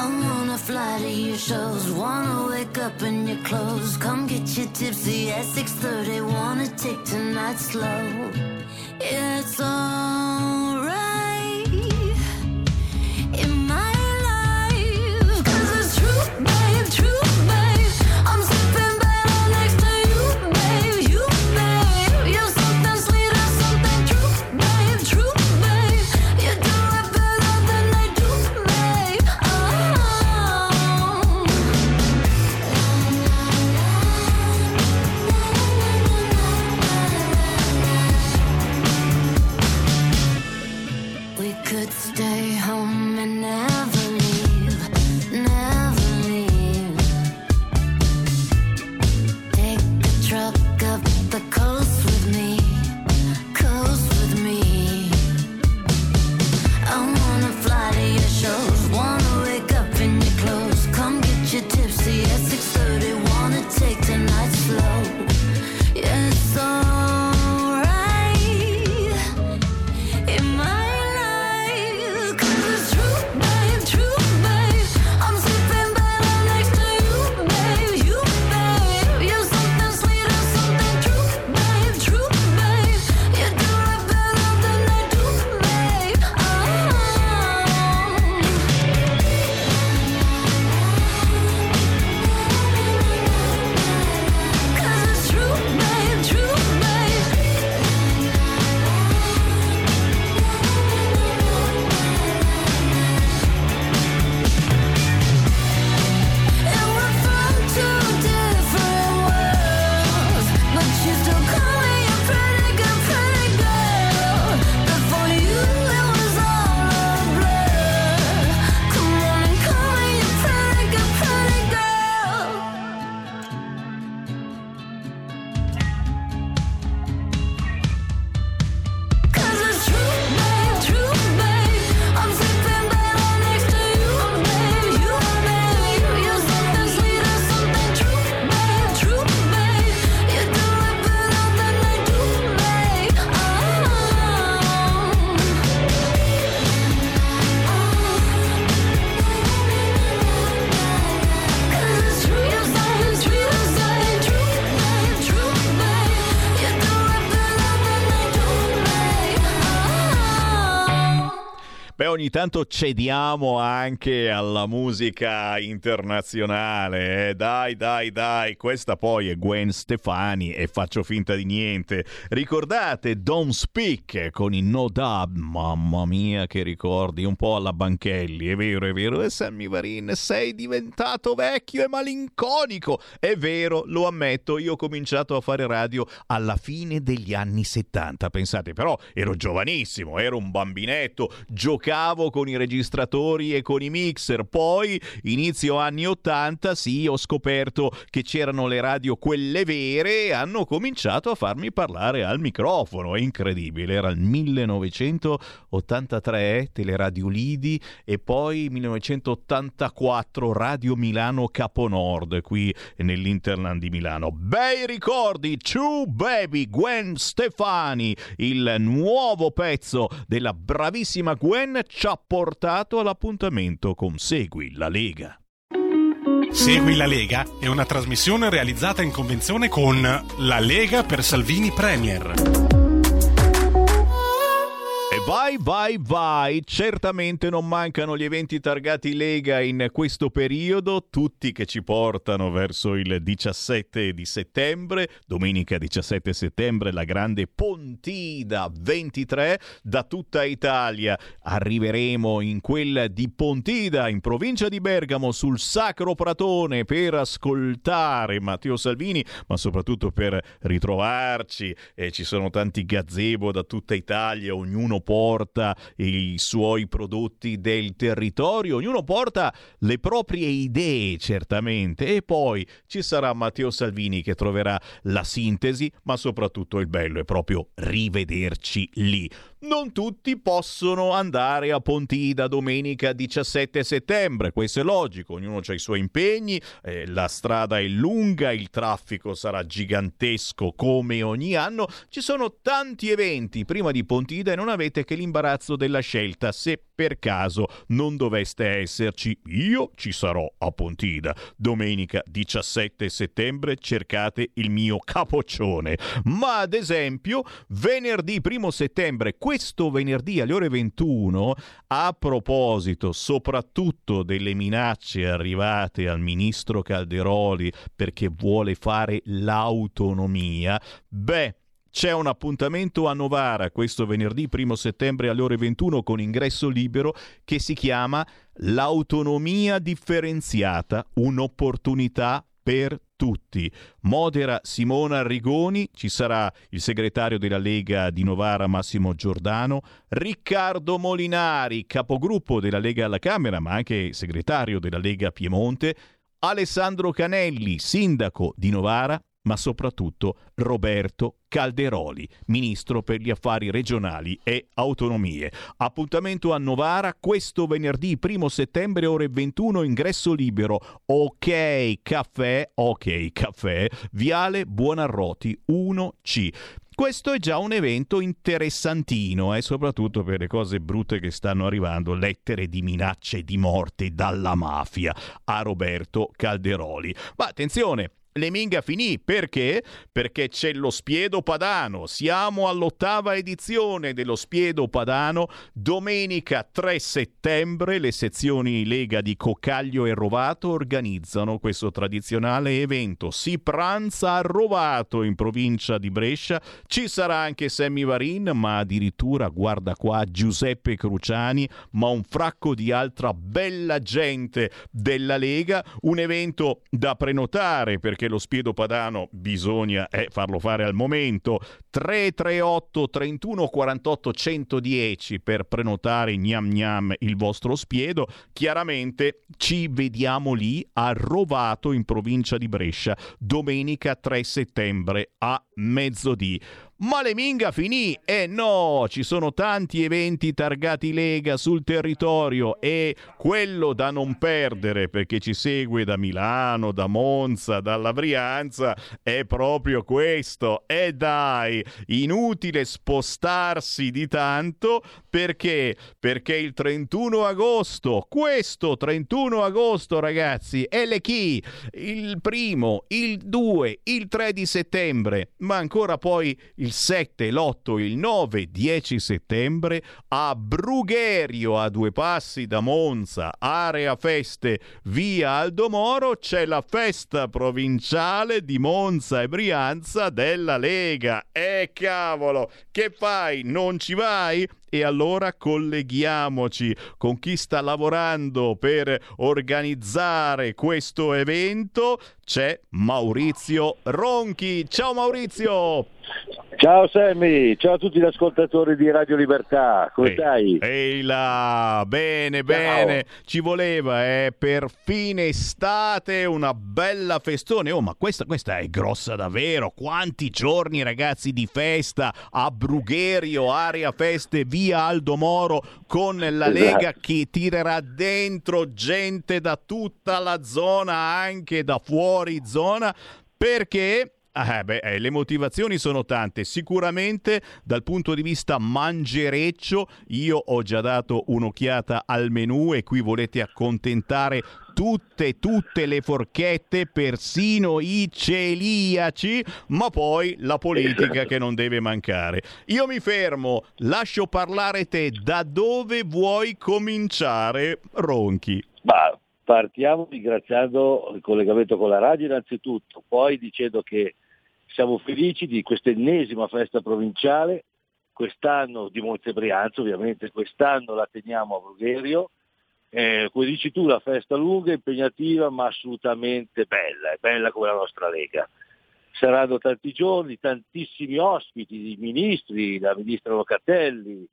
I wanna fly to your shows, wanna wake up in your clothes, come get you tipsy at 6:30, wanna take tonight slow. It's alright tanto cediamo anche alla musica internazionale. eh. Dai, dai, dai, questa poi è Gwen Stefani e faccio finta di niente. Ricordate Don't Speak con i No Dub? Mamma mia, che ricordi, un po' alla Banchelli, è vero, è vero. E Sammy Varin, sei diventato vecchio e malinconico. È vero, lo ammetto, io ho cominciato a fare radio alla fine degli anni 70. Pensate, però ero giovanissimo, ero un bambinetto, giocavo con i registratori e con i mixer. Poi, inizio anni 80, sì, ho scoperto che c'erano le radio quelle vere e hanno cominciato a farmi parlare al microfono. È incredibile, era il 1983, Teleradio Lidi e poi 1984 Radio Milano Caponord qui nell'Interland di Milano. Bei ricordi, True Baby, Gwen Stefani, il nuovo pezzo della bravissima Gwen ci ha portato all'appuntamento con Segui la Lega. Segui la Lega è una trasmissione realizzata in convenzione con La Lega per Salvini Premier. Vai, vai, vai! Certamente non mancano gli eventi targati Lega in questo periodo, tutti che ci portano verso il 17 di settembre, domenica 17 settembre, la grande Pontida 23 da tutta Italia. Arriveremo in quella di Pontida, in provincia di Bergamo, sul Sacro Pratone per ascoltare Matteo Salvini, ma soprattutto per ritrovarci. E ci sono tanti gazebo da tutta Italia, ognuno porta i suoi prodotti del territorio, ognuno porta le proprie idee certamente e poi ci sarà Matteo Salvini che troverà la sintesi, ma soprattutto il bello è proprio rivederci lì. Non tutti possono andare a Pontida domenica 17 settembre, questo è logico, ognuno ha i suoi impegni, eh, la strada è lunga, il traffico sarà gigantesco come ogni anno, ci sono tanti eventi prima di Pontida e non avete che l'imbarazzo della scelta se per caso non doveste esserci. Io ci sarò a Pontida domenica 17 settembre, cercate il mio capoccione. Ma ad esempio venerdì 1 settembre, questo venerdì alle ore 21, a proposito soprattutto delle minacce arrivate al ministro Calderoli perché vuole fare l'autonomia, beh, c'è un appuntamento a Novara questo venerdì 1 settembre alle ore 21 con ingresso libero che si chiama L'autonomia differenziata, un'opportunità per tutti. Modera Simona Rigoni, ci sarà il segretario della Lega di Novara Massimo Giordano, Riccardo Molinari, capogruppo della Lega alla Camera, ma anche segretario della Lega Piemonte, Alessandro Canelli, sindaco di Novara, ma soprattutto Roberto Calderoli, ministro per gli affari regionali e autonomie. Appuntamento a Novara questo venerdì 1 settembre ore 21 ingresso libero. Ok caffè, ok caffè, Viale Buonarroti 1C. Questo è già un evento interessantino, eh, soprattutto per le cose brutte che stanno arrivando, lettere di minacce di morte dalla mafia a Roberto Calderoli. Ma attenzione, le minga finì perché? Perché c'è lo Spiedo Padano. Siamo all'ottava edizione dello Spiedo Padano. Domenica 3 settembre le sezioni Lega di Coccaglio e Rovato organizzano questo tradizionale evento. Si pranza a Rovato in provincia di Brescia. Ci sarà anche Sammy Varin, ma addirittura, guarda qua, Giuseppe Cruciani, ma un fracco di altra bella gente della Lega. Un evento da prenotare perché lo Spiedo Padano bisogna eh, farlo fare al momento. 338 31 48 110 per prenotare gnam gnam il vostro Spiedo. Chiaramente ci vediamo lì a Rovato in provincia di Brescia domenica 3 settembre a mezzodì ma le minga finì e no, ci sono tanti eventi targati Lega sul territorio e quello da non perdere perché ci segue da Milano, da Monza, dalla Brianza è proprio questo. E dai, inutile spostarsi di tanto perché? Perché il 31 agosto, questo 31 agosto ragazzi, è le chi? Il primo, il 2, il 3 di settembre, ma ancora poi il 7, l'8, il 9, 10 settembre a Brugherio, a due passi da Monza, area feste, via Aldomoro, c'è la festa provinciale di Monza e Brianza della Lega. E cavolo, che fai? Non ci vai? E allora colleghiamoci con chi sta lavorando per organizzare questo evento. C'è Maurizio Ronchi. Ciao Maurizio! Ciao Sammy, ciao a tutti gli ascoltatori di Radio Libertà, come Ehi, stai? Ehi là, bene, bene, ci voleva, eh, per fine estate una bella festone. Oh, ma questa, questa è grossa davvero, quanti giorni ragazzi di festa a Brugherio, area feste, via Aldo Moro, con la Esatto. Lega che tirerà dentro gente da tutta la zona, anche da fuori zona, perché... Ah, beh, eh, le motivazioni sono tante. Sicuramente dal punto di vista mangereccio, io ho già dato un'occhiata al menù e qui volete accontentare tutte, tutte le forchette, persino i celiaci, ma poi la politica che non deve mancare. Io mi fermo, lascio parlare te. Da dove vuoi cominciare, Ronchi? Ma partiamo ringraziando il collegamento con la radio innanzitutto, poi dicendo che siamo felici di questa ennesima festa provinciale, quest'anno di Monte Brianza ovviamente, quest'anno la teniamo a Brugherio, eh, come dici tu la festa lunga, impegnativa ma assolutamente bella, è bella come la nostra Lega. Saranno tanti giorni, tantissimi ospiti, i ministri, la ministra Locatelli,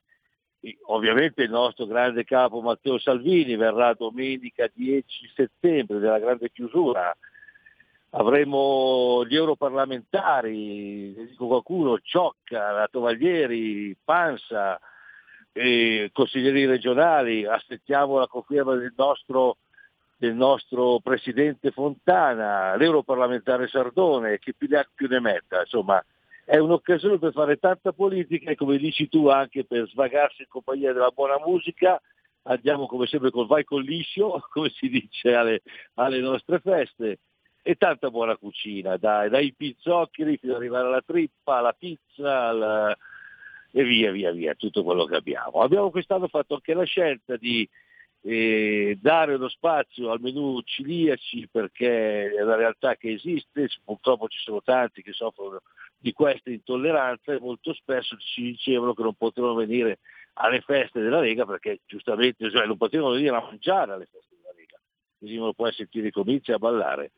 ovviamente il nostro grande capo Matteo Salvini verrà domenica 10 settembre della grande chiusura. Avremo gli europarlamentari, dico qualcuno, Ciocca, la Tovaglieri, Pansa, eh, consiglieri regionali, aspettiamo la conferma del nostro, del nostro presidente Fontana, l'europarlamentare Sardone, che più ne più ne metta, insomma è un'occasione per fare tanta politica e come dici tu anche per svagarsi in compagnia della buona musica, andiamo come sempre col vai col liscio, come si dice alle, alle nostre feste, e tanta buona cucina, dai, dai pizzoccheri fino ad arrivare alla trippa, alla pizza, alla- e via via via, tutto quello che abbiamo. Abbiamo quest'anno fatto anche la scelta di eh, dare lo spazio al menù ciliaci perché è una realtà che esiste, purtroppo ci sono tanti che soffrono di questa intolleranza e molto spesso ci dicevano che non potevano venire alle feste della Lega perché giustamente cioè, non potevano venire a mangiare alle feste della Lega, così non può sentire i comizi a ballare.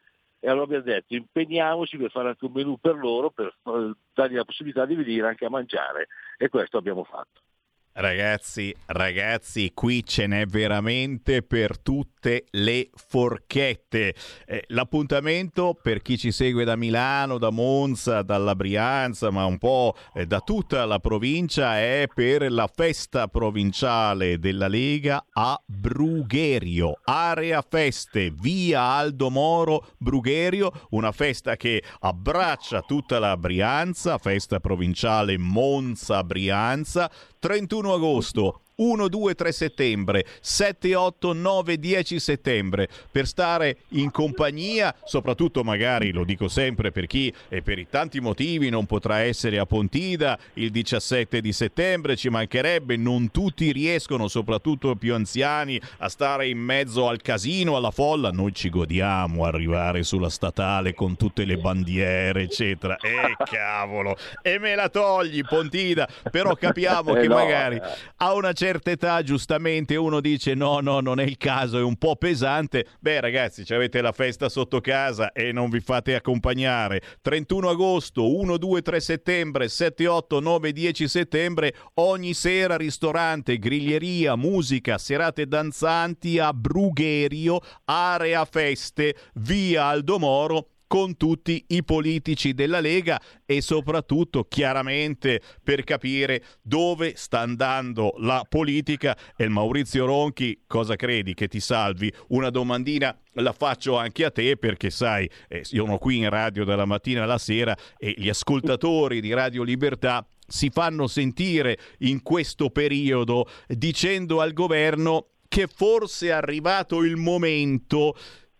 E allora abbiamo detto impegniamoci per fare anche un menù per loro, per eh, dargli la possibilità di venire anche a mangiare e questo abbiamo fatto. Ragazzi, ragazzi, qui ce n'è veramente per tutte le forchette. Eh, l'appuntamento per chi ci segue da Milano, da Monza, dalla Brianza, ma un po' eh, da tutta la provincia è per la festa provinciale della Lega a Brugherio, area feste, via Aldo Moro, Brugherio, una festa che abbraccia tutta la Brianza, festa provinciale Monza Brianza, 31 agosto. 1, 2, 3 settembre, 7, 8, 9, 10 settembre, per stare in compagnia, soprattutto magari, lo dico sempre per chi e per i tanti motivi non potrà essere a Pontida il 17 di settembre, ci mancherebbe, non tutti riescono, soprattutto più anziani, a stare in mezzo al casino, alla folla, noi ci godiamo arrivare sulla statale con tutte le bandiere, eccetera. E cavolo, e me la togli Pontida, però capiamo Eh che magari eh. a una certa età giustamente uno dice no no non è il caso è un po' pesante. Beh ragazzi ci avete la festa sotto casa e non vi fate accompagnare 31 agosto 1 2 3 settembre 7 8 9 10 settembre ogni sera ristorante griglieria musica serate danzanti a Brugherio area feste via Aldomoro con tutti i politici della Lega e soprattutto chiaramente per capire dove sta andando la politica e il Maurizio Ronchi cosa credi che ti salvi? Una domandina la faccio anche a te perché sai, eh, sono qui in radio dalla mattina alla sera e gli ascoltatori di Radio Libertà si fanno sentire in questo periodo dicendo al governo che forse è arrivato il momento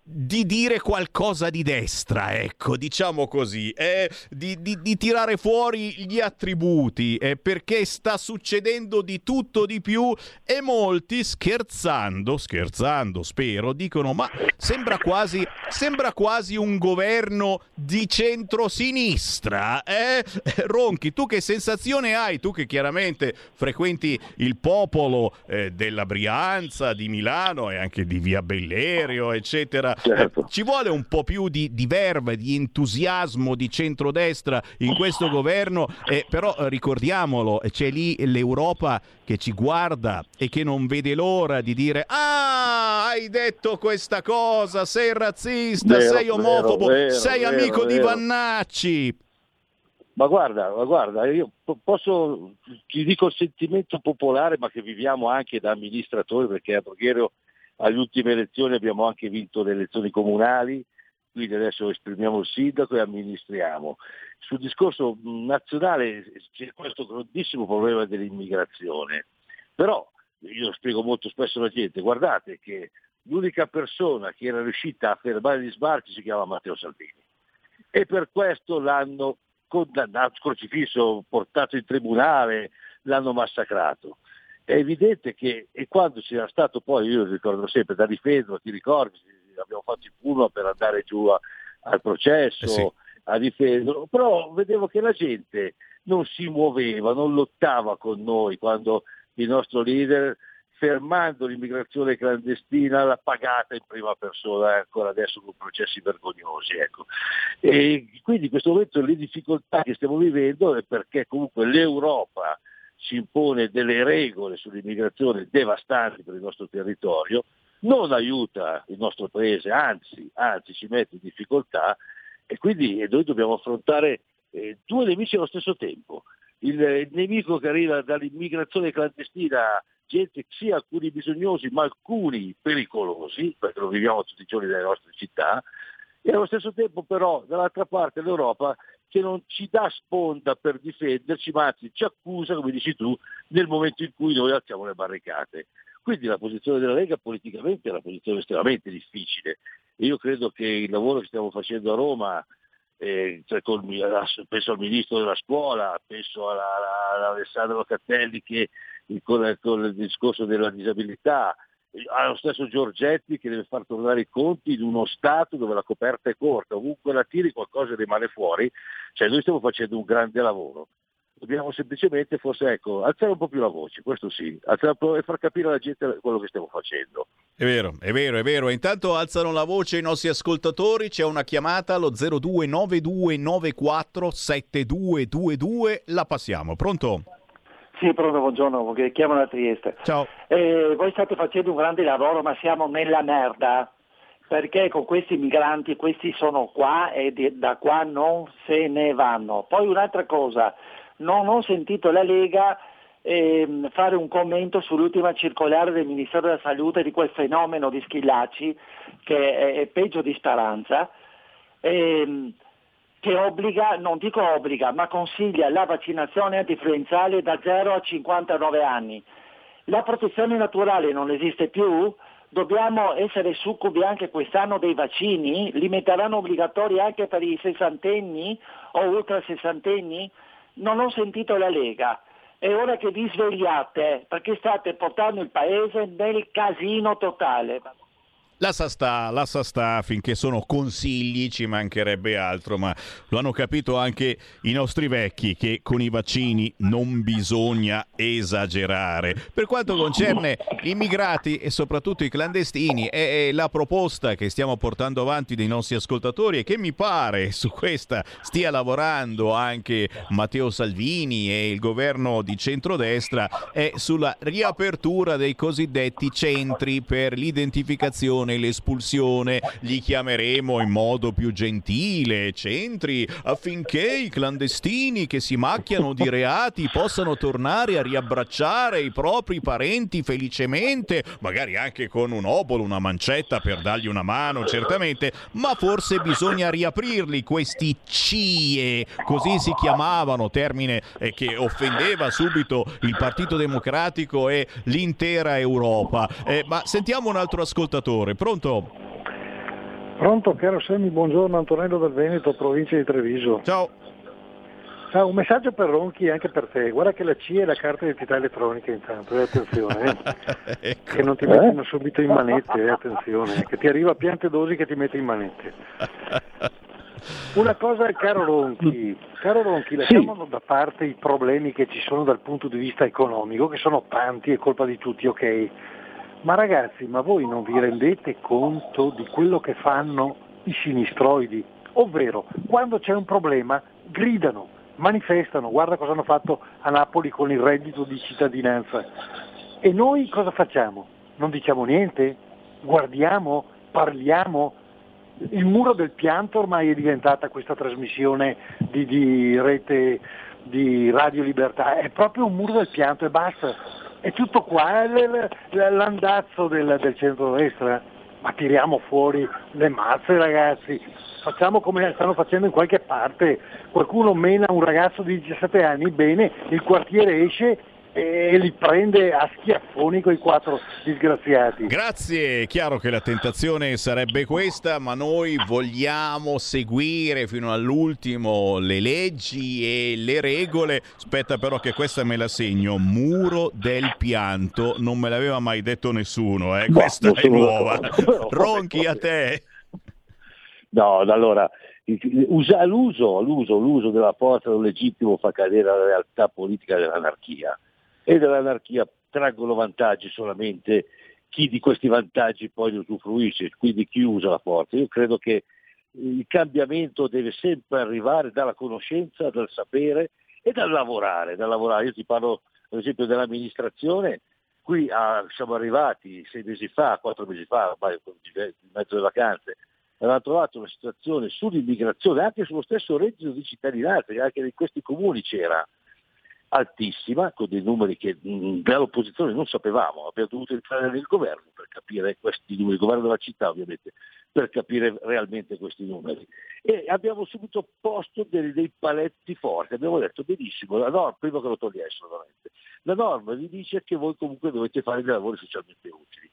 di dire qualcosa di destra, ecco, diciamo così, eh, di, di- di tirare fuori gli attributi, eh, perché sta succedendo di tutto di più e molti scherzando, scherzando spero, dicono ma sembra quasi, sembra quasi un governo di centrosinistra, eh? Ronchi, tu che sensazione hai? Tu che chiaramente frequenti il popolo eh, della Brianza, di Milano e anche di Via Bellerio, eccetera. Eh, ci vuole un po' più di, di verve, di entusiasmo di centrodestra in questo governo, eh, però eh, ricordiamolo, c'è lì l'Europa che ci guarda e che non vede l'ora di dire ah hai detto questa cosa sei razzista Vero, sei omofobo vero, vero, sei amico di. Vannacci Ma guarda, ma guarda, io po- posso, ti dico il sentimento popolare, ma che viviamo anche da amministratori, perché a Borghero alle ultime elezioni abbiamo anche vinto le elezioni comunali, quindi adesso esprimiamo il sindaco e amministriamo. Sul discorso nazionale c'è questo grandissimo problema dell'immigrazione, però io spiego molto spesso alla gente, guardate che l'unica persona che era riuscita a fermare gli sbarchi si chiama Matteo Salvini e per questo l'hanno condannato, crocifisso, portato in tribunale, l'hanno massacrato. È evidente che e quando c'era stato poi, io ricordo sempre, da difendere, ti ricordi, abbiamo fatto il pullman per andare giù a- al processo, Eh sì. a difenderlo, però vedevo che la gente non si muoveva, non lottava con noi quando il nostro leader fermando l'immigrazione clandestina l'ha pagata in prima persona, eh, ancora adesso con processi vergognosi. Ecco. E quindi in questo momento le difficoltà che stiamo vivendo è perché comunque l'Europa ci impone delle regole sull'immigrazione devastanti per il nostro territorio, non aiuta il nostro paese, anzi, anzi ci mette in difficoltà e quindi noi dobbiamo affrontare eh, due nemici allo stesso tempo. Il, il nemico che arriva dall'immigrazione clandestina, gente sia alcuni bisognosi ma alcuni pericolosi, perché lo viviamo tutti i giorni nelle nostre città, e allo stesso tempo però dall'altra parte l'Europa che non ci dà sponda per difenderci, ma anzi ci accusa, come dici tu, nel momento in cui noi alziamo le barricate. Quindi la posizione della Lega politicamente è una posizione estremamente difficile. Io credo che il lavoro che stiamo facendo a Roma, eh, cioè col penso al ministro della scuola, penso ad Alessandro Cattelli che con, con il discorso della disabilità, allo stesso Giorgetti che deve far tornare i conti in uno Stato dove la coperta è corta, ovunque la tiri qualcosa rimane fuori, cioè noi stiamo facendo un grande lavoro. Dobbiamo semplicemente forse ecco, alzare un po' più la voce, questo sì, e far capire alla gente quello che stiamo facendo. È vero, è vero, è vero. Intanto alzano la voce i nostri ascoltatori. C'è una chiamata allo 0292947222. La passiamo. Pronto? Sì, pronto, buongiorno, chiamo da Trieste. Ciao. Eh, voi state facendo un grande lavoro, ma siamo nella merda, perché con questi migranti, questi sono qua e da qua non se ne vanno. Poi un'altra cosa, non ho sentito la Lega ehm, fare un commento sull'ultima circolare del Ministero della Salute di quel fenomeno di Schillaci, che è, è peggio di Speranza. ehm, che obbliga, non dico obbliga, ma consiglia la vaccinazione antinfluenzale da 0 a 59 anni. La protezione naturale non esiste più? Dobbiamo essere succubi anche quest'anno dei vaccini? Li metteranno obbligatori anche per i sessantenni o ultra sessantenni? Non ho sentito la Lega. È ora che vi svegliate perché state portando il Paese nel casino totale. Lascia sta, lascia sta finché sono consigli, ci mancherebbe altro, ma lo hanno capito anche i nostri vecchi che con i vaccini non bisogna esagerare. Per quanto concerne gli immigrati e soprattutto i clandestini, è la proposta che stiamo portando avanti dei nostri ascoltatori e che mi pare su questa stia lavorando anche Matteo Salvini e il governo di centrodestra è sulla riapertura dei cosiddetti centri per l'identificazione e l'espulsione. Li chiameremo in modo più gentile centri affinché i clandestini che si macchiano di reati possano tornare a riabbracciare i propri parenti felicemente, magari anche con un obolo, una mancetta per dargli una mano, certamente, ma forse bisogna riaprirli questi CIE, così si chiamavano, termine eh, che offendeva subito il Partito Democratico e l'intera Europa. Eh, ma sentiamo un altro ascoltatore, pronto? Pronto, caro Semmi, buongiorno, Antonello del Veneto, provincia di Treviso. Ciao. Ciao, un messaggio per Ronchi e anche per te. Guarda che la CIA è la carta d'identità elettronica intanto, eh, attenzione. eh. Che non ti mettono subito in manette, eh, attenzione. Che ti arriva a piante dosi che ti mette in manette. Una cosa, caro Ronchi, caro Ronchi, lasciamo da parte i problemi che ci sono dal punto di vista economico, che sono tanti, è colpa di tutti, ok. Ma ragazzi, ma voi non vi rendete conto di quello che fanno i sinistroidi? Ovvero, quando c'è un problema, gridano, manifestano, guarda cosa hanno fatto a Napoli con il reddito di cittadinanza. E noi cosa facciamo? Non diciamo niente? Guardiamo? Parliamo? Il muro del pianto ormai è diventata questa trasmissione di, di rete di Radio Libertà, è proprio un muro del pianto e basta. È tutto qua, è l- l'andazzo del, del centro-destra. Ma tiriamo fuori le mazze ragazzi, facciamo come stanno facendo in qualche parte. Qualcuno mena un ragazzo di 17 anni, bene, il quartiere esce e li prende a schiaffoni quei quattro disgraziati. Grazie, è chiaro che la tentazione sarebbe questa, ma noi vogliamo seguire fino all'ultimo le leggi e le regole. Aspetta però che questa me la segno, muro del pianto, non me l'aveva mai detto nessuno, eh? questa non è nuova. Ronchi a te. No, allora, l'uso, l'uso, l'uso della forza del legittimo fa cadere la realtà politica dell'anarchia e dell'anarchia traggono vantaggi solamente chi di questi vantaggi poi ne usufruisce, quindi chi usa la forza. Io credo che il cambiamento deve sempre arrivare dalla conoscenza, dal sapere e dal lavorare. Dal lavorare. Io ti parlo per esempio dell'amministrazione, qui ah, siamo arrivati sei mesi fa, quattro mesi fa, ormai in mezzo alle vacanze, avevamo trovato una situazione sull'immigrazione, anche sullo stesso reddito di cittadinanza, che anche in questi comuni c'era altissima, con dei numeri che dall'opposizione non sapevamo, abbiamo dovuto entrare nel governo per capire questi numeri, il governo della città ovviamente, per capire realmente questi numeri. E abbiamo subito posto dei, dei paletti forti, abbiamo detto benissimo, la norma, prima che lo togliessero veramente, la norma vi dice che voi comunque dovete fare dei lavori socialmente utili.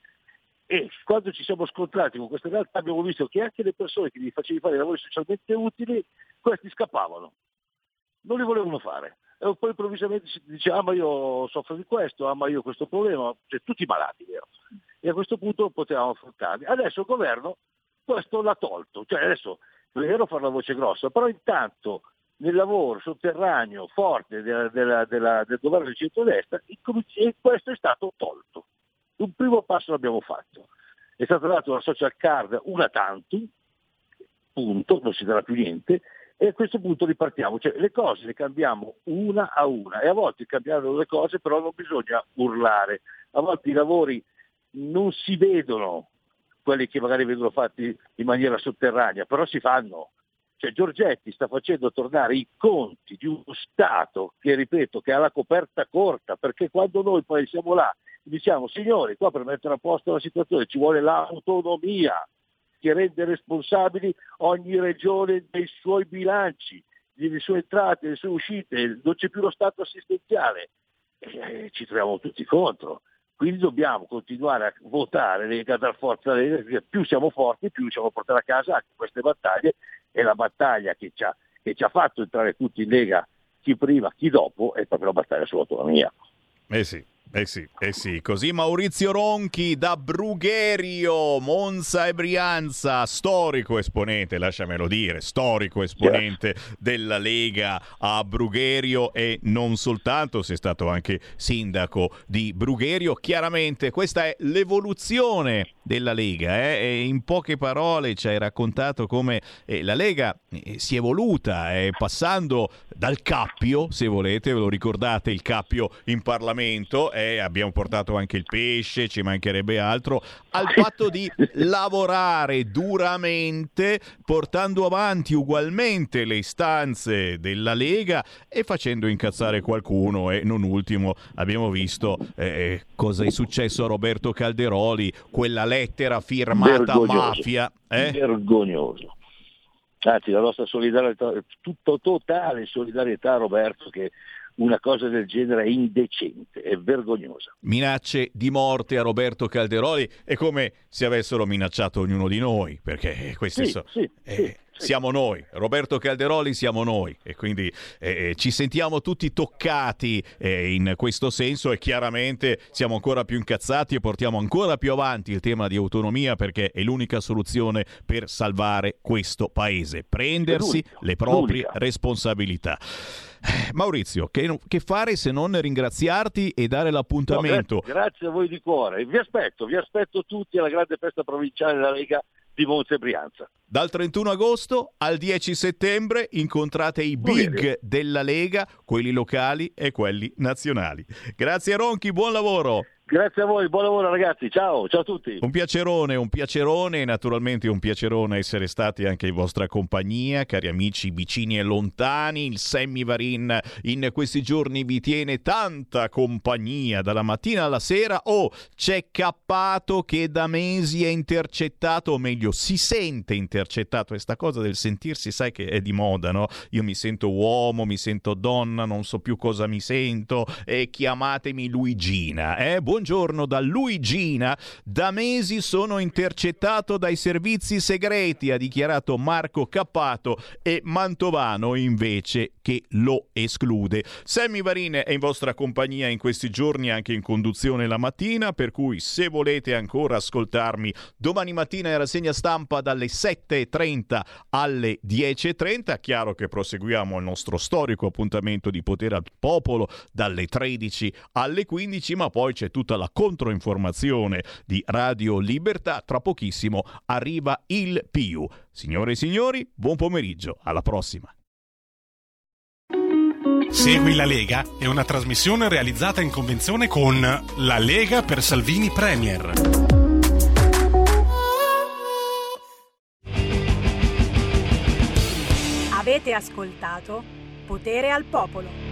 E quando ci siamo scontrati con questa realtà abbiamo visto che anche le persone che gli facevi fare dei lavori socialmente utili, questi scappavano, non li volevano fare. E poi improvvisamente si dice, ah ma io soffro di questo, ah ma io ho questo problema, cioè tutti malati, vero? E a questo punto potevamo affrontarli. Adesso il governo questo l'ha tolto, cioè adesso è vero fare la voce grossa, però intanto nel lavoro sotterraneo forte della- della- della- del governo di centrodestra, e questo è stato tolto. Un primo passo l'abbiamo fatto. È stata data una social card una tantum, punto, non si darà più niente, e a questo punto ripartiamo. Cioè, le cose le cambiamo una a una e a volte cambiando le cose però non bisogna urlare. A volte i lavori non si vedono, quelli che magari vengono fatti in maniera sotterranea, però si fanno. Cioè Giorgetti sta facendo tornare i conti di uno Stato che, ripeto, che ha la coperta corta, perché quando noi poi siamo là diciamo, signori, qua per mettere a posto la situazione ci vuole l'autonomia, che rende responsabili ogni regione dei suoi bilanci, delle sue entrate, delle sue uscite, non c'è più lo Stato assistenziale. E ci troviamo tutti contro. Quindi dobbiamo continuare a votare Lega dar forza Lega, perché più siamo forti, più riusciamo a portare a casa anche queste battaglie e la battaglia che ci ha, che ci ha fatto entrare tutti in Lega, chi prima, chi dopo, è proprio la battaglia sull'autonomia. Eh sì. Eh sì, eh sì, così Maurizio Ronchi da Brugherio, Monza e Brianza, storico esponente, lasciamelo dire, storico esponente della Lega a Brugherio e non soltanto, sei stato anche sindaco di Brugherio. Chiaramente questa è l'evoluzione della Lega, eh? in poche parole ci hai raccontato come eh, la Lega eh, si è evoluta, eh, passando dal cappio, se volete, ve lo ricordate, il cappio in Parlamento, eh, abbiamo portato anche il pesce, ci mancherebbe altro, al fatto di lavorare duramente, portando avanti ugualmente le istanze della Lega e facendo incazzare qualcuno e non ultimo abbiamo visto eh, cosa è successo a Roberto Calderoli, quella lettera firmata Vergognoso. mafia. Eh? Vergognoso. Anzi, la nostra solidarietà, tutto totale solidarietà a Roberto che una cosa del genere è indecente, è vergognosa. Minacce di morte a Roberto Calderoli è come se avessero minacciato ognuno di noi, perché queste Sì, so- sì, eh, siamo noi, Roberto Calderoli siamo noi e quindi eh, ci sentiamo tutti toccati eh, in questo senso e chiaramente siamo ancora più incazzati e portiamo ancora più avanti il tema di autonomia perché è l'unica soluzione per salvare questo paese, prendersi le proprie responsabilità. Eh, Maurizio, che, che fare se non ringraziarti e dare No, l'appuntamento? grazie, grazie a voi di cuore. Vi aspetto, vi aspetto tutti alla grande festa provinciale della Lega di Monza e Brianza. Dal 31 agosto al 10 settembre incontrate i big della Lega, quelli locali e quelli nazionali. Grazie Ronchi, buon lavoro. Grazie a voi, buon lavoro ragazzi, ciao, ciao a tutti. Un piacerone, un piacerone e naturalmente un piacerone essere stati anche in vostra compagnia, cari amici vicini e lontani. Il Sammy Varin in questi giorni vi tiene tanta compagnia dalla mattina alla sera. Oh, c'è Cappato che da mesi è intercettato, o meglio, si sente intercettato. Questa cosa del sentirsi, sai che è di moda, no? Io mi sento uomo, mi sento donna, non so più cosa mi sento e chiamatemi Luigina. Eh? Buongiorno da Luigina. Da mesi sono intercettato dai servizi segreti, ha dichiarato Marco Cappato e Mantovano invece che lo esclude. Sammy Varin è in vostra compagnia in questi giorni anche in conduzione la mattina, per cui se volete ancora ascoltarmi domani mattina in rassegna stampa dalle 7.30 alle 10.30, chiaro che proseguiamo il nostro storico appuntamento di potere al popolo dalle 13 alle 15, ma poi c'è tutta la controinformazione di Radio Libertà. Tra pochissimo arriva il PIU. Signore e signori, buon pomeriggio, alla prossima. Segui la Lega è una trasmissione realizzata in convenzione con La Lega per Salvini Premier. Avete ascoltato Potere al Popolo.